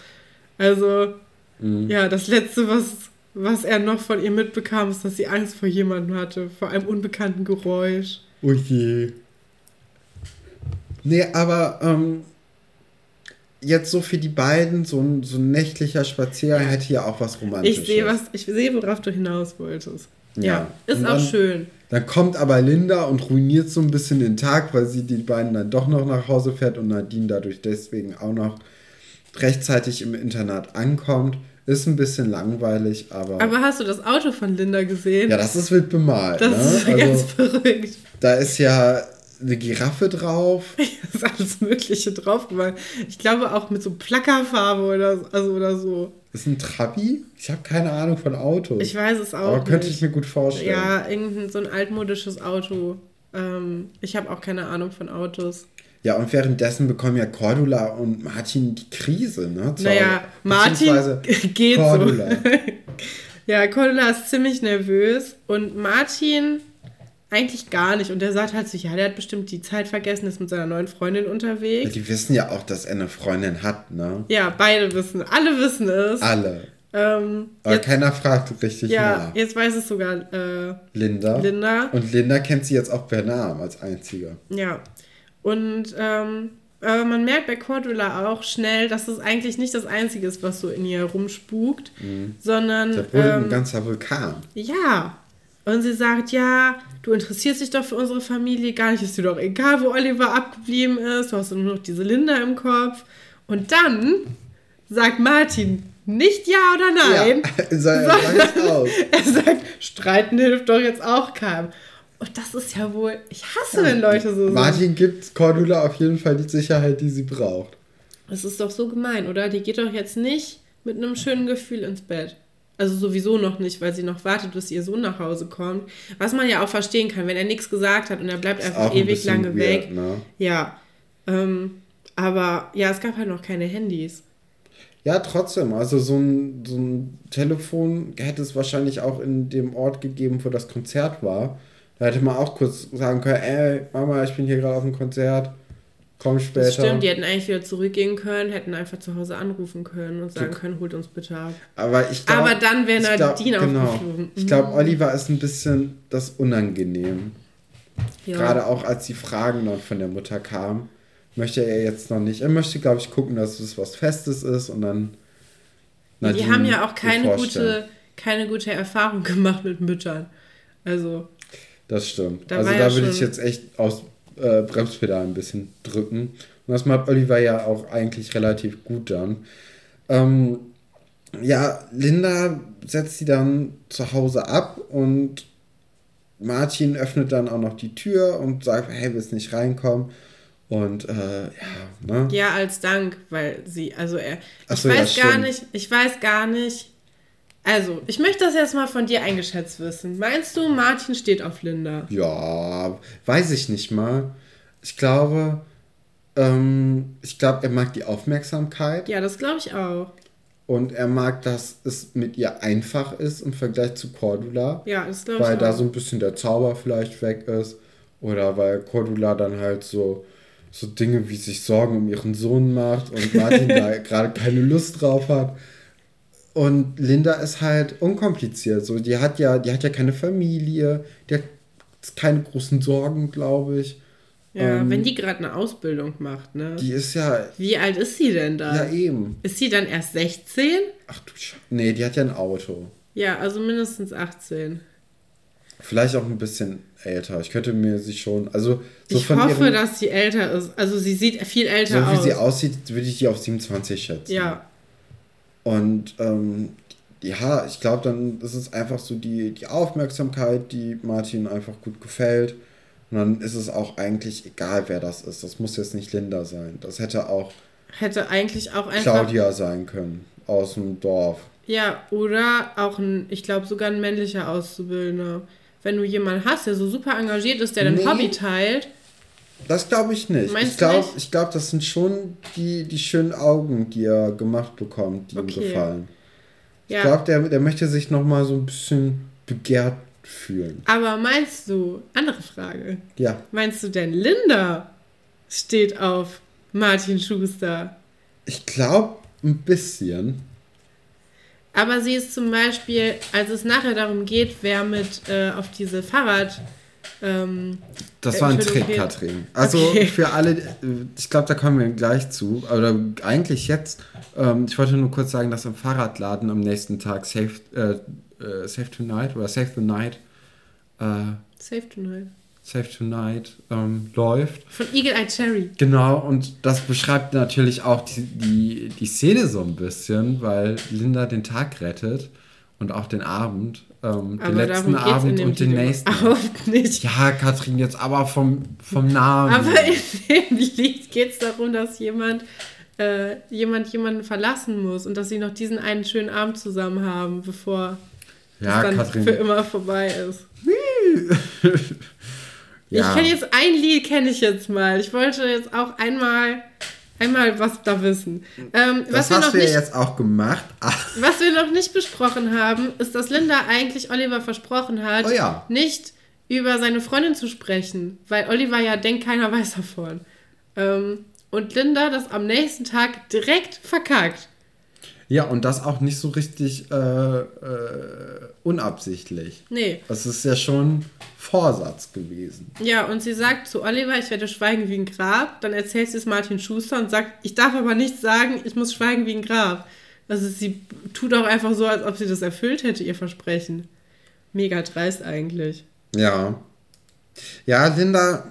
Also, Mhm. ja, das Letzte, was, was er noch von ihr mitbekam, ist, dass sie Angst vor jemandem hatte, vor einem unbekannten Geräusch. Oh je. Nee, aber ähm, jetzt so für die beiden, so ein, so ein nächtlicher Spaziergang hätte ja auch was Romantisches. Ich sehe, was, ich sehe, worauf du hinaus wolltest. Ja, Ja. ist Und auch dann- schön. Dann kommt aber Linda und ruiniert so ein bisschen den Tag, weil sie die beiden dann doch noch nach Hause fährt und Nadine dadurch deswegen auch noch rechtzeitig im Internat ankommt. Ist ein bisschen langweilig, aber, Aber hast du das Auto von Linda gesehen? ja, das ist wild bemalt. das ne? ist ganz verrückt. da ist ja eine Giraffe drauf. *laughs* Da ist alles Mögliche draufgemalt. Ich glaube auch mit so Plackerfarbe oder, also oder so. Ist ein Trabi? Ich habe keine Ahnung von Autos. Ich weiß es auch. aber könnte nicht. ich mir gut vorstellen. Ja, irgendein so ein altmodisches Auto. Ähm, ich habe auch keine Ahnung von Autos. Ja, und währenddessen bekommen ja Cordula und Martin die Krise, ne? Zur- naja, Martin *laughs* geht Cordula. so. *laughs* ja, Cordula ist ziemlich nervös und Martin eigentlich gar nicht. Und der sagt halt so, ja, der hat bestimmt die Zeit vergessen, ist mit seiner neuen Freundin Ja, unterwegs. die wissen ja auch, dass er eine Freundin hat, ne? Ja, beide wissen, alle wissen es. Alle. Ähm, Aber jetzt, keiner fragt richtig ja, nach. jetzt weiß es sogar äh, Linda. Linda. Und Linda kennt sie jetzt auch per Namen als einziger. Ja. Und ähm, aber man merkt bei Cordula auch schnell, dass das eigentlich nicht das Einzige ist, was so in ihr rumspukt, sondern Der wurde ein ähm, ganzer Vulkan. ja. Und sie sagt, ja, du interessierst dich doch für unsere Familie gar nicht, ist dir doch egal, wo Oliver abgeblieben ist, du hast nur noch diese Linda im Kopf. Und dann sagt Martin nicht ja oder nein. Ja, sag, sag es aus. Er sagt, streiten hilft doch jetzt auch keinem. Und das ist ja wohl, ich hasse, wenn Leute so sind. Martin gibt Cordula auf jeden Fall die Sicherheit, die sie braucht. Das ist doch so gemein, oder? Die geht doch jetzt nicht mit einem schönen Gefühl ins Bett. Also sowieso noch nicht, weil sie noch wartet, bis ihr Sohn nach Hause kommt. Was man ja auch verstehen kann, wenn er nichts gesagt hat und er bleibt Ist einfach ein ewig lange weird, weg. Ne? Ja. Ähm, aber ja, es gab halt noch keine Handys. Ja, trotzdem. Also so ein, so ein Telefon hätte es wahrscheinlich auch in dem Ort gegeben, wo das Konzert war. Da hätte man auch kurz sagen können, ey, Mama, ich bin hier gerade auf dem Konzert, komm später. Das stimmt, die hätten eigentlich wieder zurückgehen können, hätten einfach zu Hause anrufen können und sagen können, holt uns bitte ab. Aber ich glaub, Aber dann wäre Nadine genau. aufgeflogen. Ich glaube, Oliver ist ein bisschen das unangenehm. Ja. Gerade auch als die Fragen dann von der Mutter kamen, möchte er jetzt noch nicht. Er möchte, glaube ich, gucken, dass es was Festes ist und dann. die Nadine haben ja auch keine gute, keine gute Erfahrung gemacht mit Müttern. Also, Das stimmt. Da also da ja würde ich jetzt echt aus äh, Bremspedal ein bisschen drücken. Und das macht Oliver ja auch eigentlich relativ gut dann. Ähm, ja, Linda setzt sie dann zu Hause ab und Martin öffnet dann auch noch die Tür und sagt, hey, willst nicht reinkommen? Und äh, ja, ne? Ja, als Dank, weil sie, also er, Ach ich so, ja, weiß gar nicht, ich weiß gar nicht, also ich möchte das jetzt mal von dir eingeschätzt wissen. Meinst du, Martin steht auf Linda? Ja, weiß ich nicht mal. Ich glaube, ähm, ich glaube, er mag die Aufmerksamkeit. Ja, das glaube ich auch. Und er mag, dass es mit ihr einfach ist im Vergleich zu Cordula. Ja, das glaube ich Weil auch. da so ein bisschen der Zauber vielleicht weg ist. Oder weil Cordula dann halt so, so Dinge wie sich Sorgen um ihren Sohn macht und Martin *laughs* da gerade keine Lust drauf hat. Und Linda ist halt unkompliziert. So, die hat ja, die hat ja keine Familie, die hat keine großen Sorgen, glaube ich. Ja, Ähm, wenn die gerade eine Ausbildung macht, ne? Die ist ja. Wie alt ist sie denn da? Ja, eben. Ist sie dann erst 16? Ach du Scheiße. Nee, die hat ja ein Auto. Ja, also mindestens 18. Vielleicht auch ein bisschen älter. Ich könnte mir sie schon. Also, so ich hoffe, ihren, dass sie älter ist. Also sie sieht viel So älter wie aus. sie aussieht, würde ich die auf 27 schätzen. ja, Und ähm, ja, ich glaube, dann ist es einfach so die, die Aufmerksamkeit, die Martin einfach gut gefällt. Und dann ist es auch eigentlich egal, wer das ist. Das muss jetzt nicht Linda sein. Das hätte auch hätte eigentlich auch einfach. Claudia sein können. Aus dem Dorf. Ja, oder auch ein, ich glaube sogar ein männlicher Auszubildender. Wenn du jemanden hast, der so super engagiert ist, der dein Nee. Hobby teilt. Das glaube ich nicht. Meinst ich glaube, glaub, das sind schon die, die schönen Augen, die er gemacht bekommt, die Okay. ihm gefallen. Ich Ja. glaube, der, der möchte sich nochmal so ein bisschen begehrt fühlen. Aber meinst du, andere Frage, Ja. meinst du denn Linda steht auf Martin Schuster? Ich glaube, ein bisschen. Aber sie ist zum Beispiel, als es nachher darum geht, wer mit äh, auf diese Fahrrad. Ähm, Das war ein Trick, okay. Katrin. Also Okay. für alle, ich glaube, da kommen wir gleich zu. Oder eigentlich jetzt. Ähm, ich wollte nur kurz sagen, dass im Fahrradladen am nächsten Tag Safe, äh, äh, Safe Tonight oder Save the Night, äh, Safe Tonight. Save Tonight ähm, läuft. Von Eagle Eye Cherry. Genau, und das beschreibt natürlich auch die, die, die Szene so ein bisschen, weil Linda den Tag rettet und auch den Abend. Ähm, den letzten Abend und den Video nächsten. Überhaupt nicht. Ja, Katrin, jetzt aber vom, vom Namen. Aber in dem Lied geht es darum, dass jemand, äh, jemand jemanden verlassen muss und dass sie noch diesen einen schönen Abend zusammen haben, bevor ja, es dann Katrin. für immer vorbei ist. *laughs* ja. Ich kenne jetzt ein Lied, kenne ich jetzt mal. Ich wollte jetzt auch einmal, einmal was da wissen. Ähm, was, das wir hast noch du ja nicht, jetzt auch gemacht. *laughs* Ach, was wir noch nicht besprochen haben, ist, dass Linda eigentlich Oliver versprochen hat, Oh ja. nicht über seine Freundin zu sprechen, weil Oliver ja denkt, keiner weiß davon. Ähm, und Linda das am nächsten Tag direkt verkackt. ja, und das auch nicht so richtig äh, äh, unabsichtlich. Nee. Das ist ja schon Vorsatz gewesen. Ja, und sie sagt zu Oliver, ich werde schweigen wie ein Grab. Dann erzählt sie es Martin Schuster und sagt, ich darf aber nichts sagen, ich muss schweigen wie ein Grab. Also sie tut auch einfach so, als ob sie das erfüllt hätte, ihr Versprechen. Mega dreist eigentlich. Ja. Ja, Linda.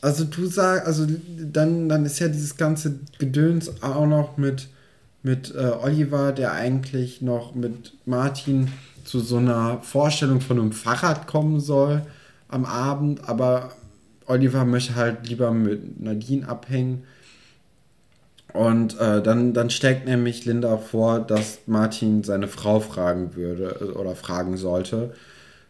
Also du sagst, also dann, dann ist ja dieses ganze Gedöns auch noch mit, mit äh, Oliver, der eigentlich noch mit Martin zu so einer Vorstellung von einem Fahrrad kommen soll am Abend, aber Oliver möchte halt lieber mit Nadine abhängen. Und äh, dann, dann steckt nämlich Linda vor, dass Martin seine Frau fragen würde äh, oder fragen sollte,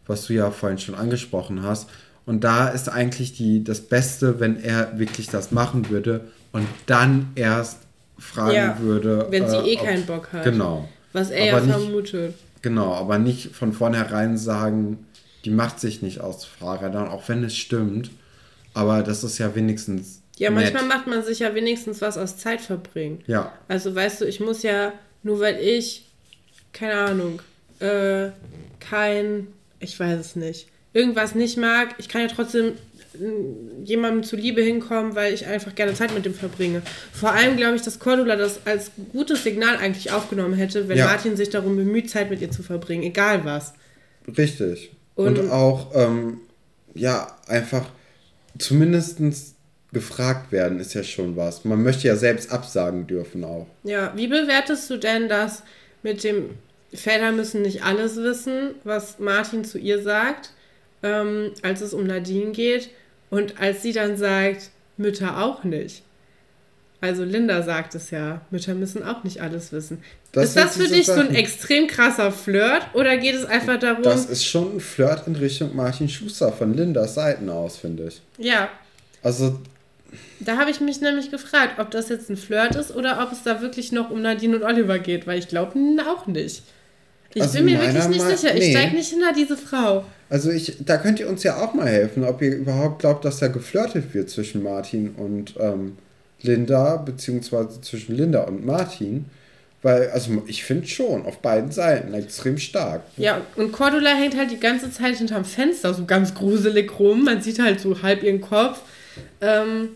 was du ja vorhin schon angesprochen hast. Und da ist eigentlich die, das Beste, wenn er wirklich das machen würde und dann erst fragen Ja, würde. wenn sie äh, eh ob- keinen Bock hat. Genau. Was er Aber ja nicht- vermutet. Genau, aber nicht von vornherein sagen, die macht sich nicht aus Fahrrädern, auch wenn es stimmt. Aber das ist ja wenigstens. Ja, nett. manchmal macht man sich ja wenigstens was aus Zeit verbringen. Ja, Also weißt du, ich muss ja, nur weil ich, keine Ahnung, äh, kein, ich weiß es nicht, irgendwas nicht mag, ich kann ja trotzdem jemandem zuliebe hinkommen, weil ich einfach gerne Zeit mit dem verbringe. Vor allem glaube ich, dass Cordula das als gutes Signal eigentlich aufgenommen hätte, wenn Ja. Martin sich darum bemüht, Zeit mit ihr zu verbringen, egal was. richtig. Und, Und- auch, ähm, ja, einfach zumindest gefragt werden ist ja schon was. Man möchte ja selbst absagen dürfen auch. Ja, wie bewertest du denn das mit dem Väter müssen nicht alles wissen, was Martin zu ihr sagt, ähm, als es um Nadine geht und als sie dann sagt, Mütter auch nicht. Also Linda sagt es ja, Mütter müssen auch nicht alles wissen. Das ist das für dich so ein Sachen. extrem krasser Flirt oder geht es einfach darum, Das ist schon ein Flirt in Richtung Martin Schuster von Lindas Seiten aus, finde ich. ja, Also, da habe ich mich nämlich gefragt, ob das jetzt ein Flirt ist oder ob es da wirklich noch um Nadine und Oliver geht, weil ich glaube auch nicht. Ich Also bin mir wirklich nicht Ma- sicher. Ich nee. steige nicht hinter diese Frau. also ich, da könnt ihr uns ja auch mal helfen, ob ihr überhaupt glaubt, dass da geflirtet wird zwischen Martin und ähm, Linda, beziehungsweise zwischen Linda und Martin. Weil, also ich finde schon, auf beiden Seiten extrem stark. Ja, und Cordula hängt halt die ganze Zeit hinterm Fenster so ganz gruselig rum. Man sieht halt so halb ihren Kopf. Ähm,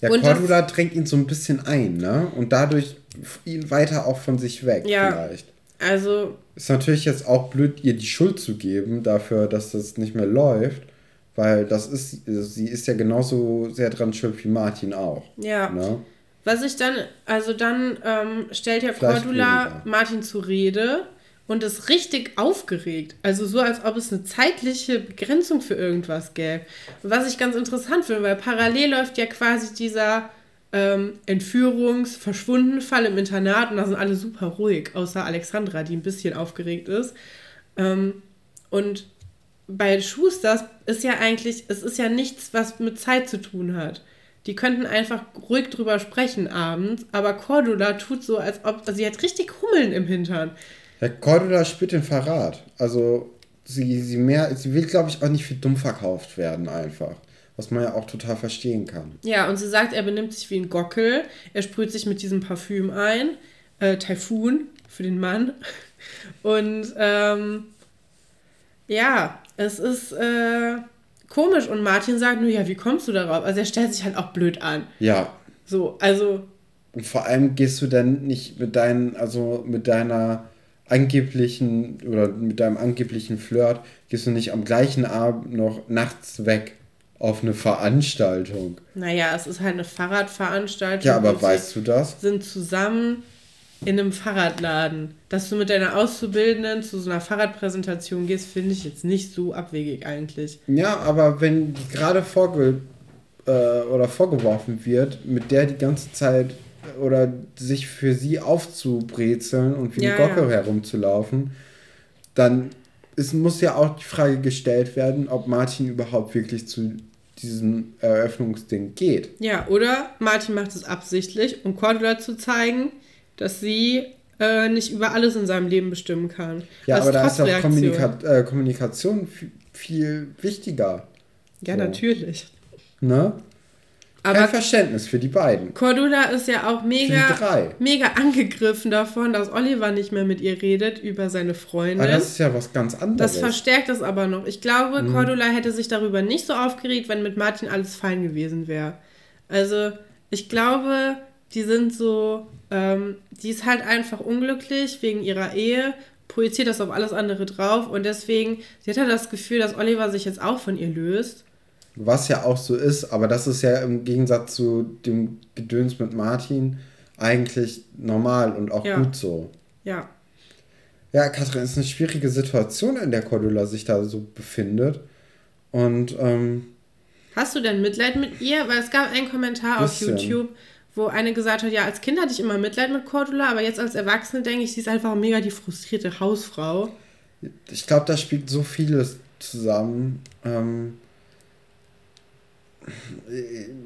ja, Cordula drängt ihn so ein bisschen ein, ne? Und dadurch ihn weiter auch von sich weg ja, vielleicht. Also. Ist natürlich jetzt auch blöd, ihr die Schuld zu geben dafür, dass das nicht mehr läuft. Weil das ist, sie ist ja genauso sehr dran schuld wie Martin auch. Ja. Ne? Was ich dann, also dann ähm, stellt ja Cordula Martin zur Rede und ist richtig aufgeregt. Also so, als ob es eine zeitliche Begrenzung für irgendwas gäbe. Was ich ganz interessant finde, weil parallel läuft ja quasi dieser ähm, Entführungs-Verschwunden-Fall im Internat und da sind alle super ruhig, außer Alexandra, die ein bisschen aufgeregt ist. Ähm, und bei Schusters ist ja eigentlich, es ist ja nichts, was mit Zeit zu tun hat. Die könnten einfach ruhig drüber sprechen abends, aber Cordula tut so, als ob, also sie hat richtig Hummeln im Hintern. Ja, Cordula spürt den Verrat. Also sie, sie, mehr, sie will, glaube ich, auch nicht für dumm verkauft werden einfach. Was man ja auch total verstehen kann. Ja, und sie sagt, er benimmt sich wie ein Gockel. Er sprüht sich mit diesem Parfüm ein. Äh, Typhoon für den Mann. *laughs* Und ähm, ja, es ist äh, komisch. Und Martin sagt nur, ja, wie kommst du darauf? Also er stellt sich halt auch blöd an. Ja. So, also. Und vor allem gehst du dann nicht mit deinen, also mit deiner angeblichen oder mit deinem angeblichen Flirt, gehst du nicht am gleichen Abend noch nachts weg auf eine Veranstaltung. Naja, es ist halt eine Fahrradveranstaltung. Ja, aber weißt du das? Sind zusammen in einem Fahrradladen. Dass du mit deiner Auszubildenden zu so einer Fahrradpräsentation gehst, finde ich jetzt nicht so abwegig eigentlich. Ja, aber wenn gerade vorge äh, oder vorgeworfen wird, mit der die ganze Zeit oder sich für sie aufzubrezeln und wie ja, eine Gocke ja. herumzulaufen, dann es muss ja auch die Frage gestellt werden, ob Martin überhaupt wirklich zu diesem Eröffnungsding geht. Ja, oder Martin macht es absichtlich, um Cordula zu zeigen, dass sie äh, nicht über alles in seinem Leben bestimmen kann. Ja, aber da ist auch Kommunika äh, Kommunikation viel wichtiger. Ja, so. natürlich. Ne? Aber Kein Verständnis für die beiden. Cordula ist ja auch mega, mega angegriffen davon, dass Oliver nicht mehr mit ihr redet über seine Freundin. Aber das ist ja was ganz anderes. Das verstärkt das aber noch. Ich glaube, mhm. Cordula hätte sich darüber nicht so aufgeregt, wenn mit Martin alles fein gewesen wäre. Also, ich glaube, die sind so, ähm, die ist halt einfach unglücklich wegen ihrer Ehe, projiziert das auf alles andere drauf und deswegen, sie hat ja das Gefühl, dass Oliver sich jetzt auch von ihr löst. Was ja auch so ist, aber das ist ja im Gegensatz zu dem Gedöns mit Martin eigentlich normal und auch ja. gut so. Ja. Ja, Katrin, ist eine schwierige Situation, in der Cordula sich da so befindet. Und, ähm, Hast du denn Mitleid mit ihr? Weil es gab einen Kommentar bisschen. auf YouTube, wo eine gesagt hat, ja, als Kind hatte ich immer Mitleid mit Cordula, aber jetzt als Erwachsene denke ich, sie ist einfach mega die frustrierte Hausfrau. Ich glaube, da spielt so vieles zusammen. Ähm,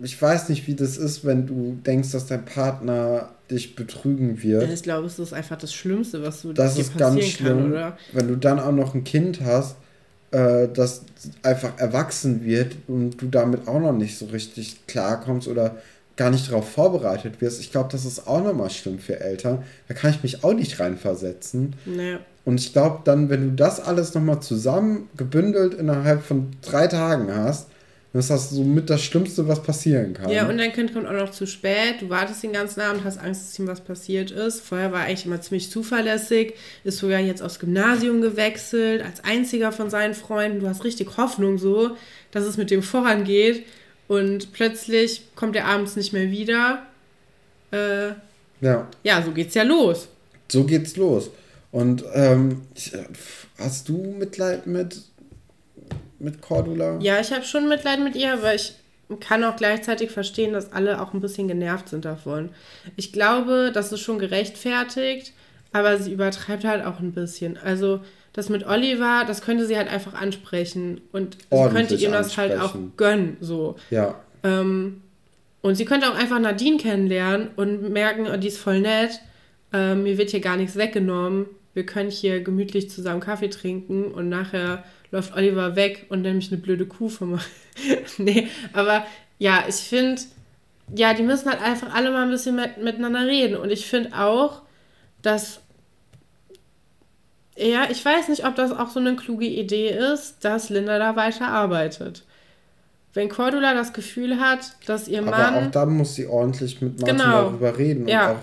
ich weiß nicht, wie das ist, wenn du denkst, dass dein Partner dich betrügen wird. Ich glaube, es ist einfach das Schlimmste, was du das dir ist ganz schlimm, kann, oder? Wenn du dann auch noch ein Kind hast, äh, das einfach erwachsen wird und du damit auch noch nicht so richtig klarkommst oder gar nicht darauf vorbereitet wirst, ich glaube, das ist auch nochmal schlimm für Eltern. Da kann ich mich auch nicht reinversetzen. Nee. Und ich glaube, dann, wenn du das alles nochmal zusammen gebündelt innerhalb von drei Tagen hast, dann ist das so mit das Schlimmste, was passieren kann. Ja, und dein Kind kommt auch noch zu spät. Du wartest den ganzen Abend, hast Angst, dass ihm was passiert ist. Vorher war er eigentlich immer ziemlich zuverlässig, ist sogar jetzt aufs Gymnasium gewechselt, als einziger von seinen Freunden. Du hast richtig Hoffnung so, dass es mit dem vorangeht. Und plötzlich kommt er abends nicht mehr wieder. Äh, ja. Ja, so geht's ja los. So geht's los. Und ähm, hast du Mitleid mit, mit Cordula? Ja, ich habe schon Mitleid mit ihr, aber ich kann auch gleichzeitig verstehen, dass alle auch ein bisschen genervt sind davon. Ich glaube, das ist schon gerechtfertigt, aber sie übertreibt halt auch ein bisschen. Also das mit Oliver, das könnte sie halt einfach ansprechen und sie könnte ihm das halt auch gönnen, so. Ja. Ähm, und sie könnte auch einfach Nadine kennenlernen und merken, oh, die ist voll nett, ähm, mir wird hier gar nichts weggenommen, wir können hier gemütlich zusammen Kaffee trinken und nachher läuft Oliver weg und nämlich eine blöde Kuh von mir. *laughs* nee, aber ja, ich finde, ja, die müssen halt einfach alle mal ein bisschen mit, miteinander reden und ich finde auch, dass ja, ich weiß nicht, ob das auch so eine kluge Idee ist, dass Linda da weiterarbeitet. Wenn Cordula das Gefühl hat, dass ihr Mann. Aber auch da muss sie ordentlich mit Martin Genau. darüber reden Ja. und auch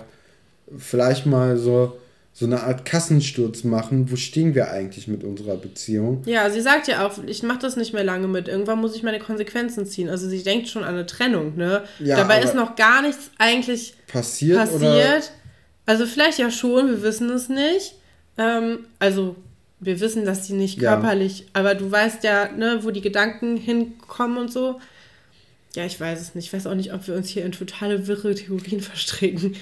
vielleicht mal so, so eine Art Kassensturz machen. Wo stehen wir eigentlich mit unserer Beziehung? Ja, sie sagt ja auch, ich mache das nicht mehr lange mit. Irgendwann muss ich meine Konsequenzen ziehen. Also sie denkt schon an eine Trennung, ne? Ja, Dabei ist noch gar nichts eigentlich Passiert, passiert. Also vielleicht ja schon, wir wissen es nicht. Ähm, also wir wissen, dass die nicht Ja. körperlich, aber du weißt ja, ne, wo die Gedanken hinkommen und so. Ja, ich weiß es nicht. Ich weiß auch nicht, ob wir uns hier in totale wirre Theorien *laughs* verstricken.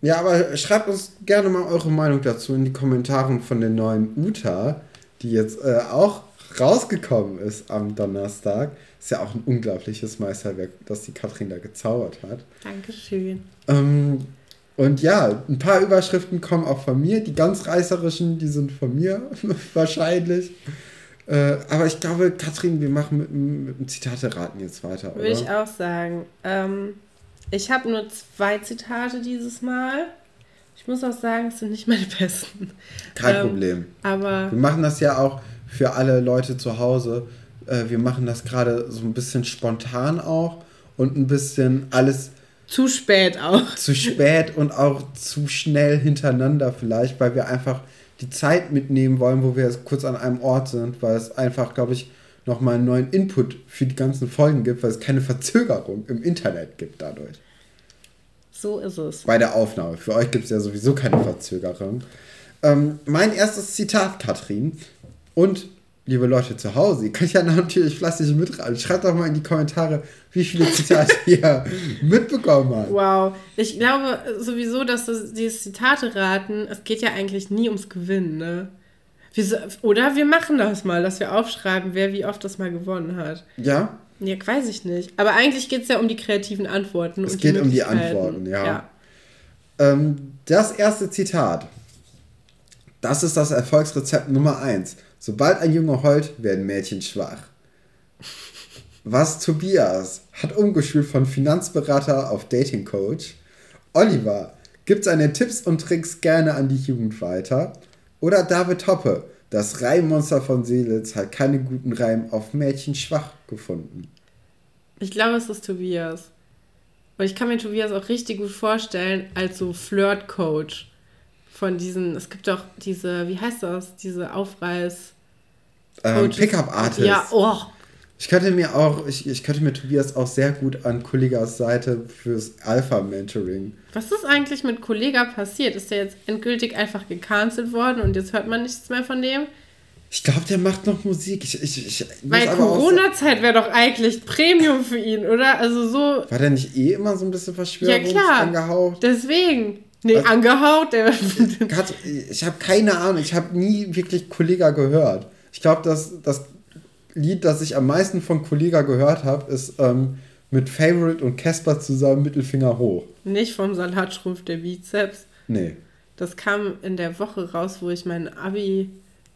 Ja, aber schreibt uns gerne mal eure Meinung dazu in die Kommentare von der neuen Uta, die jetzt äh, auch rausgekommen ist am Donnerstag. Ist ja auch ein unglaubliches Meisterwerk, das die Katrin da gezaubert hat. Dankeschön. Ähm, und ja, ein paar Überschriften kommen auch von mir. Die ganz reißerischen, die sind von mir *laughs* wahrscheinlich. Äh, aber ich glaube, Katrin, wir machen mit, mit dem Zitate-Raten jetzt weiter, Würde ich auch sagen. Ähm, ich habe nur zwei Zitate dieses Mal. Ich muss auch sagen, es sind nicht meine besten. Kein ähm, Problem. Aber Wir machen das ja auch für alle Leute zu Hause. Äh, wir machen das gerade so ein bisschen spontan auch und ein bisschen alles zu spät auch. zu spät und auch zu schnell hintereinander vielleicht, weil wir einfach die Zeit mitnehmen wollen, wo wir jetzt kurz an einem Ort sind, weil es einfach, glaube ich, nochmal einen neuen Input für die ganzen Folgen gibt, weil es keine Verzögerung im Internet gibt dadurch. So ist es. Bei der Aufnahme. Für euch gibt es ja sowieso keine Verzögerung. Ähm, mein erstes Zitat, Katrin. Und liebe Leute zu Hause, ihr könnt ja *laughs* natürlich fleißig mitraten. Schreibt doch mal in die Kommentare, wie viele Zitate *laughs* ihr mitbekommen habt. Wow. Ich glaube sowieso, dass das, dieses Zitate raten, es geht ja eigentlich nie ums Gewinnen, ne? Wieso, oder wir machen das mal, dass wir aufschreiben, wer wie oft das mal gewonnen hat. Ja? Ja, weiß ich nicht. Aber eigentlich geht es ja um die kreativen Antworten. Es geht um die. Antworten, ja. ja. Ähm, das erste Zitat. Das ist das Erfolgsrezept Nummer 1. Sobald ein Junge heult, werden Mädchen schwach. Was Tobias hat umgeschult von Finanzberater auf Datingcoach. Oliver gibt seine Tipps und Tricks gerne an die Jugend weiter. Oder David Hoppe, das Reimmonster von Seelitz hat keine guten Reim auf Mädchen schwach gefunden. Ich glaube, es ist Tobias. Und ich kann mir Tobias auch richtig gut vorstellen als so Flirt-Coach. Von diesen, es gibt doch diese, wie heißt das? Diese Aufreiß. Ähm. Pickup-Artist. Ja, oh. Ich könnte mir auch, ich, ich könnte mir Tobias auch sehr gut an Kollegas Seite fürs Alpha-Mentoring. Was ist eigentlich mit Kollega passiert? Ist der jetzt endgültig einfach gecancelt worden und jetzt hört man nichts mehr von dem? Ich glaube, der macht noch Musik. Ich, ich, ich Weil Corona-Zeit wäre doch eigentlich Premium für ihn, oder? Also so, War der nicht eh immer so ein bisschen ja Verschwörungs klar. angehaucht? Deswegen. Nee, Also-. Kat, ich habe keine Ahnung. Ich habe nie wirklich Kollega gehört. Ich glaube, dass das Lied, das ich am meisten von Kollega gehört habe, ist ähm, mit Favorite und Casper zusammen Mittelfinger hoch. Nicht vom Salatschrumpf der Bizeps. Nee. Das kam in der Woche raus, wo ich meinen Abi,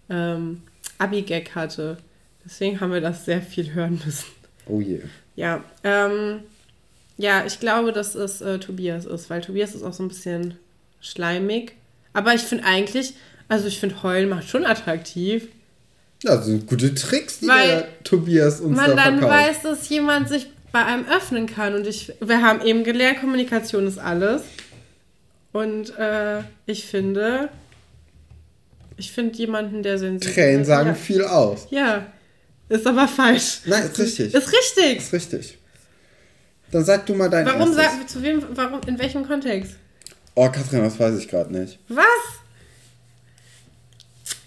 ähm, Abi-Gag hatte. Deswegen haben wir das sehr viel hören müssen. Oh je. Ja, ähm, ja, ich glaube, dass es äh, Tobias ist, weil Tobias ist auch so ein bisschen schleimig. Aber ich finde eigentlich, also ich finde Heulen macht schon attraktiv. Ja, das sind gute Tricks, die Weil der Tobias uns man da dann verkauft. weiß, dass jemand sich bei einem öffnen kann. Und ich, wir haben eben gelernt, Kommunikation ist alles. Und äh, ich finde, ich finde jemanden, der sensibel Tränen sagen ja. viel aus. Ja, ist aber falsch. Nein, ist richtig. Ist richtig. Ist richtig. Dann sag du mal dein Warum erstes. sag, zu wem, warum, in welchem Kontext? Oh, Katrin, das weiß ich gerade nicht. Was?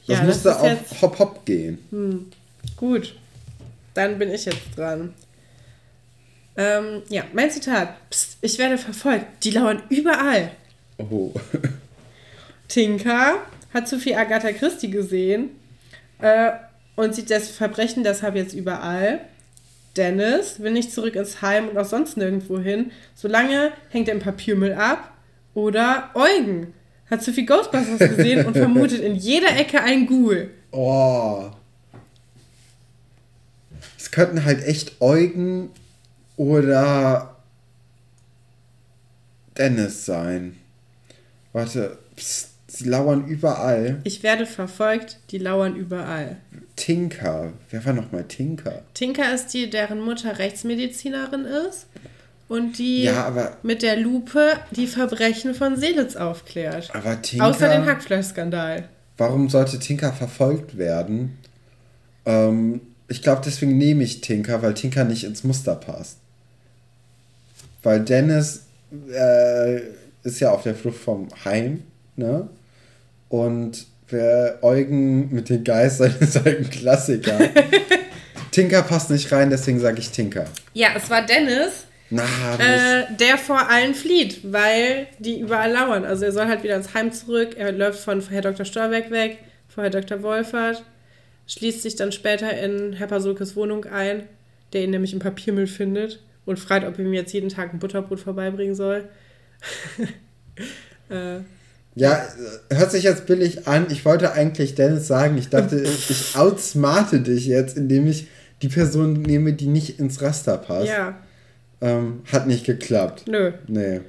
Das Ja, das musste ist auf jetzt- Hop Hop gehen. Gut, dann bin ich jetzt dran. Ähm, ja, mein Zitat. Psst, ich werde verfolgt. Die lauern überall. Oh. *laughs* Tinka hat zu viel Agatha Christie gesehen äh, und sieht das Verbrechen deshalb jetzt überall. Dennis will nicht zurück ins Heim und auch sonst nirgendwo hin. Solange hängt er im Papiermüll ab. Oder Eugen hat zu viel Ghostbusters gesehen und vermutet in jeder Ecke ein Ghoul. Oh. Es könnten halt echt Eugen oder Dennis sein. Warte. Psst. Sie lauern überall. Ich werde verfolgt, die lauern überall. Tinker. Wer war nochmal Tinker? Tinker ist die, deren Mutter Rechtsmedizinerin ist und die Ja, aber- mit der Lupe die Verbrechen von Seelitz aufklärt. Aber Tinker. Außer den Hackfleischskandal. Warum sollte Tinker verfolgt werden? Ähm, ich glaube, deswegen nehme ich Tinker, weil Tinker nicht ins Muster passt. Weil Dennis äh, ist ja auf der Flucht vom Heim, ne? Und wer Eugen mit den Geistern ist halt ein Klassiker. *laughs* Tinker passt nicht rein, deswegen sage ich Tinker. Ja, es war Dennis, Na, äh, der vor allen flieht, weil die überall lauern. Also er soll halt wieder ins Heim zurück. Er läuft von Herr Dr. Storbeck weg, vor Herr Dr. Wolfert, schließt sich dann später in Herr Pasulkes Wohnung ein, der ihn nämlich im Papiermüll findet und fragt, ob er ihm jetzt jeden Tag ein Butterbrot vorbeibringen soll. *laughs* äh, ja, hört sich jetzt billig an. Ich wollte eigentlich Dennis sagen, ich dachte, *laughs* ich outsmarte dich jetzt, indem ich die Person nehme, die nicht ins Raster passt. ja, Ähm, hat nicht geklappt. nö. Nee.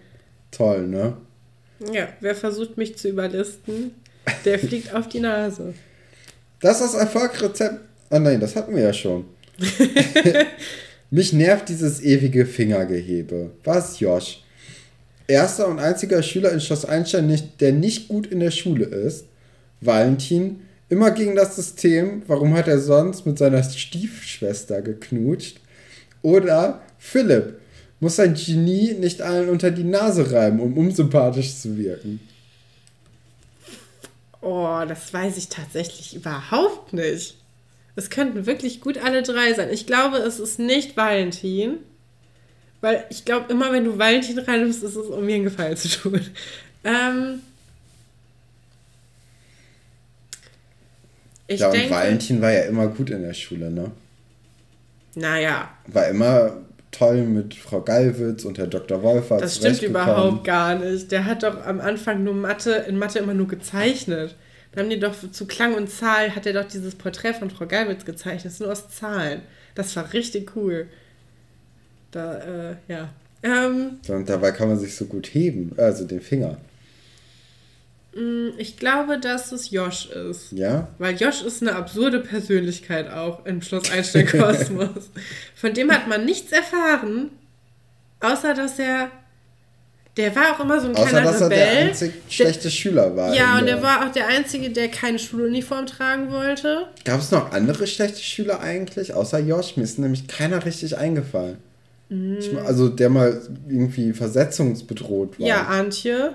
Toll, ne? Ja, wer versucht mich zu überlisten, der fliegt auf die Nase. Das ist das Erfolgrezept. Ah nein, das hatten wir ja schon. *laughs* Mich nervt dieses ewige Fingergehebe. Was, Josh? Erster und einziger Schüler in Schloss Einstein, nicht, der nicht gut in der Schule ist. Valentin, immer gegen das System. Warum hat er sonst mit seiner Stiefschwester geknutscht? Oder Philipp, muss sein Genie nicht allen unter die Nase reiben, um unsympathisch zu wirken. Oh, das weiß ich tatsächlich überhaupt nicht. Es könnten wirklich gut alle drei sein. Ich glaube, es ist nicht Valentin. Weil ich glaube, immer wenn du Valentin reinnimmst, ist es, um mir einen Gefallen zu tun. *laughs* Ähm, ich ja, und denke, Valentin war ja immer gut in der Schule, ne? naja, War immer toll mit Frau Gallwitz und Herr Dr. Wolfer. das stimmt überhaupt gar nicht. Der hat doch am Anfang nur Mathe, in Mathe immer nur gezeichnet. Dann haben die doch zu Klang und Zahl, hat er doch dieses Porträt von Frau Geilwitz gezeichnet. Nur aus Zahlen. Das war richtig cool. Da, äh, ja. Ähm, Und dabei kann man sich so gut heben, also den Finger. Mh, ich glaube, dass es Josh ist. Ja? Weil Josh ist eine absurde Persönlichkeit auch im Schloss Einstein-Kosmos. *laughs* Von dem hat man nichts erfahren, außer dass er. Der war auch immer so ein Außer, kleiner dass er Rebell. der einzig schlechte Schüler war. ja, und der- er war auch der Einzige, der keine Schuluniform tragen wollte. Gab es noch andere schlechte Schüler eigentlich, außer Josh? Mir ist nämlich keiner richtig eingefallen. Ich, mein, also der mal irgendwie versetzungsbedroht war. Ja, Antje.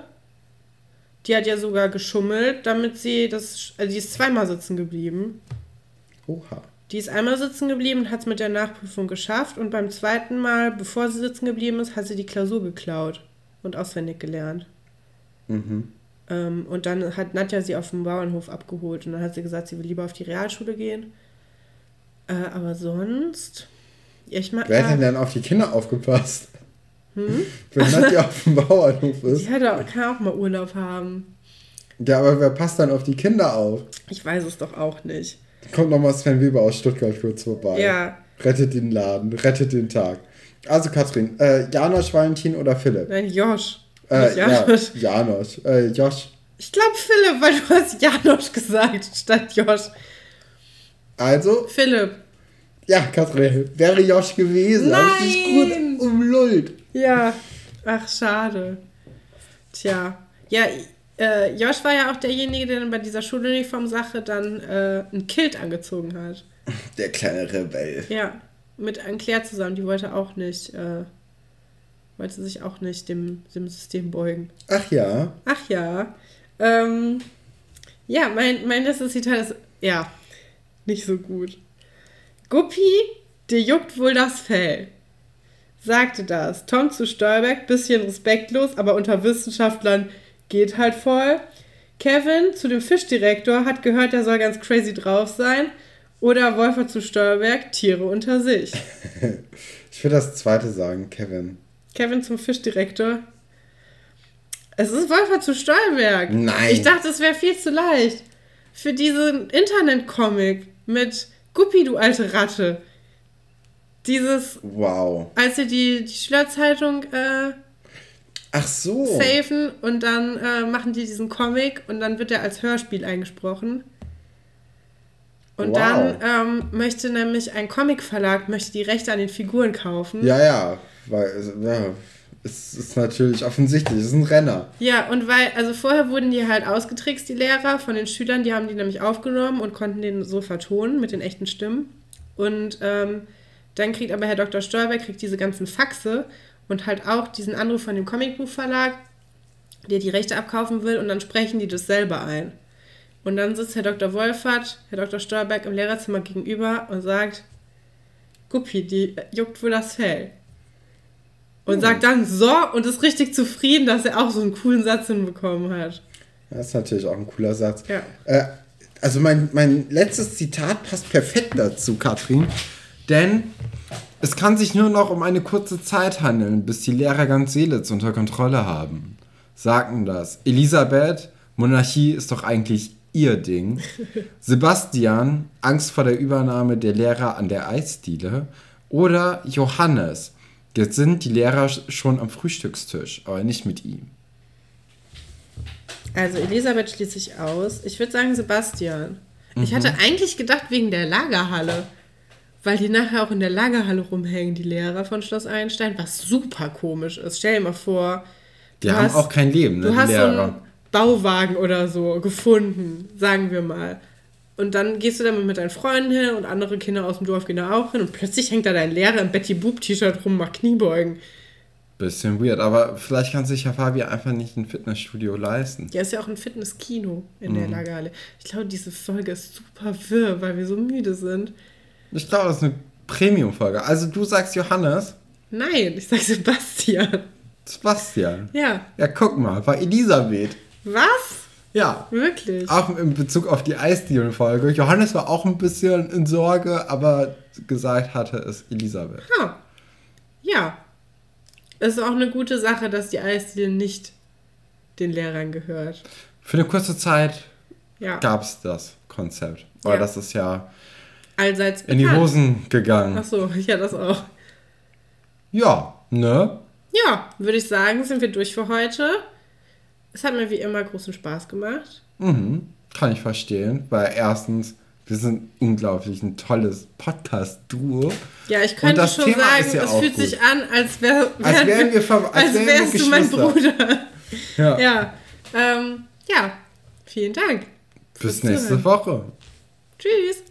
Die hat ja sogar geschummelt, damit sie das. Also die ist zweimal sitzen geblieben. Oha. Die ist einmal sitzen geblieben und hat es mit der Nachprüfung geschafft. Und beim zweiten Mal, bevor sie sitzen geblieben ist, hat sie die Klausur geklaut und auswendig gelernt. Mhm. Ähm, und dann hat Nadja sie auf dem Bauernhof abgeholt. Und dann hat sie gesagt, sie will lieber auf die Realschule gehen. Äh, aber sonst. Ja, ich mag. Wer hat denn dann auf die Kinder aufgepasst? Wenn Nadja *laughs* auf dem Bauernhof ist. die auch, kann auch mal Urlaub haben. Ja, aber wer passt dann auf die Kinder auf? Ich weiß es doch auch nicht. Kommt nochmal Sven Weber aus Stuttgart kurz vorbei. Ja. Rettet den Laden, rettet den Tag. Also Katrin, äh, Janosch, Valentin oder Philipp? Nein, Josh. Äh, Janosch. Ja, Janosch. Äh, Josh. Ich glaube Philipp, weil du hast Janosch gesagt *laughs* statt Josh. Also, Philipp. ja, Katrin, wäre Josh gewesen. Hab ich dich Nein! gut umlullt. Ja. Ach, schade. Tja. Ja, äh, Josh war ja auch derjenige, der dann bei dieser Schuluniform-Sache dann äh, ein Kilt angezogen hat. *laughs* Der kleine Rebell. Ja. Mit Anne-Claire zusammen. Die wollte auch nicht, äh, wollte sich auch nicht dem, dem System beugen. Ach ja. Ach ja. Ähm, ja, mein, mein letztes Zitat ist, ja, nicht so gut. Guppi, dir juckt wohl das Fell. Sagte das. Tom zu Stolberg, bisschen respektlos, aber unter Wissenschaftlern geht halt voll. Kevin zu dem Fischdirektor, hat gehört, er soll ganz crazy drauf sein. Oder Wolfer zu Stolberg, Tiere unter sich. *laughs* Ich will das zweite sagen, Kevin. Kevin zum Fischdirektor. Es ist Wolfer zu Stolberg. Nein. Ich dachte, es wäre viel zu leicht. Für diesen Internet-Comic mit Guppi, du alte Ratte. Dieses, Wow. als sie die, die Schülerzeitung, äh, Ach so. safen und dann äh, machen die diesen Comic und dann wird er als Hörspiel eingesprochen. Und Wow. dann ähm, möchte nämlich ein Comicverlag möchte die Rechte an den Figuren kaufen. Ja, ja. Weil, ja. Es ist natürlich offensichtlich, es ist ein Renner. Ja, und weil, also vorher wurden die halt ausgetrickst, die Lehrer, von den Schülern, die haben die nämlich aufgenommen und konnten den so vertonen mit den echten Stimmen. Und ähm, dann kriegt aber Herr Dr. Stolberg kriegt diese ganzen Faxe und halt auch diesen Anruf von dem Comicbuchverlag, der die Rechte abkaufen will, und dann sprechen die das selber ein. Und dann sitzt Herr Dr. Wolfert, Herr Dr. Stolberg im Lehrerzimmer gegenüber und sagt, Guppi, die juckt wohl das Fell. Und sagt dann so und ist richtig zufrieden, dass er auch so einen coolen Satz hinbekommen hat. Das ist natürlich auch ein cooler Satz. Ja. Äh, also mein, mein letztes Zitat passt perfekt dazu, Katrin. Denn es kann sich nur noch um eine kurze Zeit handeln, bis die Lehrer ganz Seelitz unter Kontrolle haben. Sagten das. Elisabeth, Monarchie ist doch eigentlich ihr Ding. *laughs* Sebastian, Angst vor der Übernahme der Lehrer an der Eisdiele. Oder Johannes, jetzt sind die Lehrer schon am Frühstückstisch, aber nicht mit ihm. Also Elisabeth schließe ich aus. Ich würde sagen Sebastian. Ich Mhm. hatte eigentlich gedacht wegen der Lagerhalle. Weil die nachher auch in der Lagerhalle rumhängen, die Lehrer von Schloss Einstein, was super komisch ist. Stell dir mal vor, Die haben hast- auch kein Leben, ne, du hast so Lehrer. einen Bauwagen oder so gefunden, sagen wir mal. Und dann gehst du damit mit deinen Freunden hin und andere Kinder aus dem Dorf gehen da auch hin und plötzlich hängt da dein Lehrer im Betty Boop T-Shirt rum, macht Kniebeugen. Bisschen weird, aber vielleicht kann sich ja Fabi einfach nicht ein Fitnessstudio leisten. Ja, ist ja auch ein Fitnesskino in Mhm. der Lagerhalle. Ich glaube, diese Folge ist super wirr, weil wir so müde sind. Ich glaube, das ist eine Premium-Folge. Also du sagst Johannes, Nein, ich sag Sebastian. Sebastian. Ja. Ja, guck mal, war Elisabeth. Was? Ja, Wirklich? auch in Bezug auf die Eisdielen-Folge. Johannes war auch ein bisschen in Sorge, aber gesagt hatte es Elisabeth. Ha. Ja. Es ist auch eine gute Sache, dass die Eisdiele nicht den Lehrern gehört. Für eine kurze Zeit Ja. gab es das Konzept. Aber Ja. das ist ja Allseits in die bekannt. Hosen gegangen. Ach so, *laughs* ja, das auch. Ja, ne? Ja, würde ich sagen, sind wir durch für heute. Es hat mir wie immer großen Spaß gemacht. Mhm, kann ich verstehen, weil erstens, wir sind unglaublich ein tolles Podcast-Duo. Ja, ich könnte schon Thema sagen, ja es fühlt gut. sich an, als, wär, Als wären wir, als als wären wir wärst du mein. Bruder. Ja. *laughs* Ja, ähm, ja, vielen Dank. Bis nächste Zuhören. Woche. Tschüss.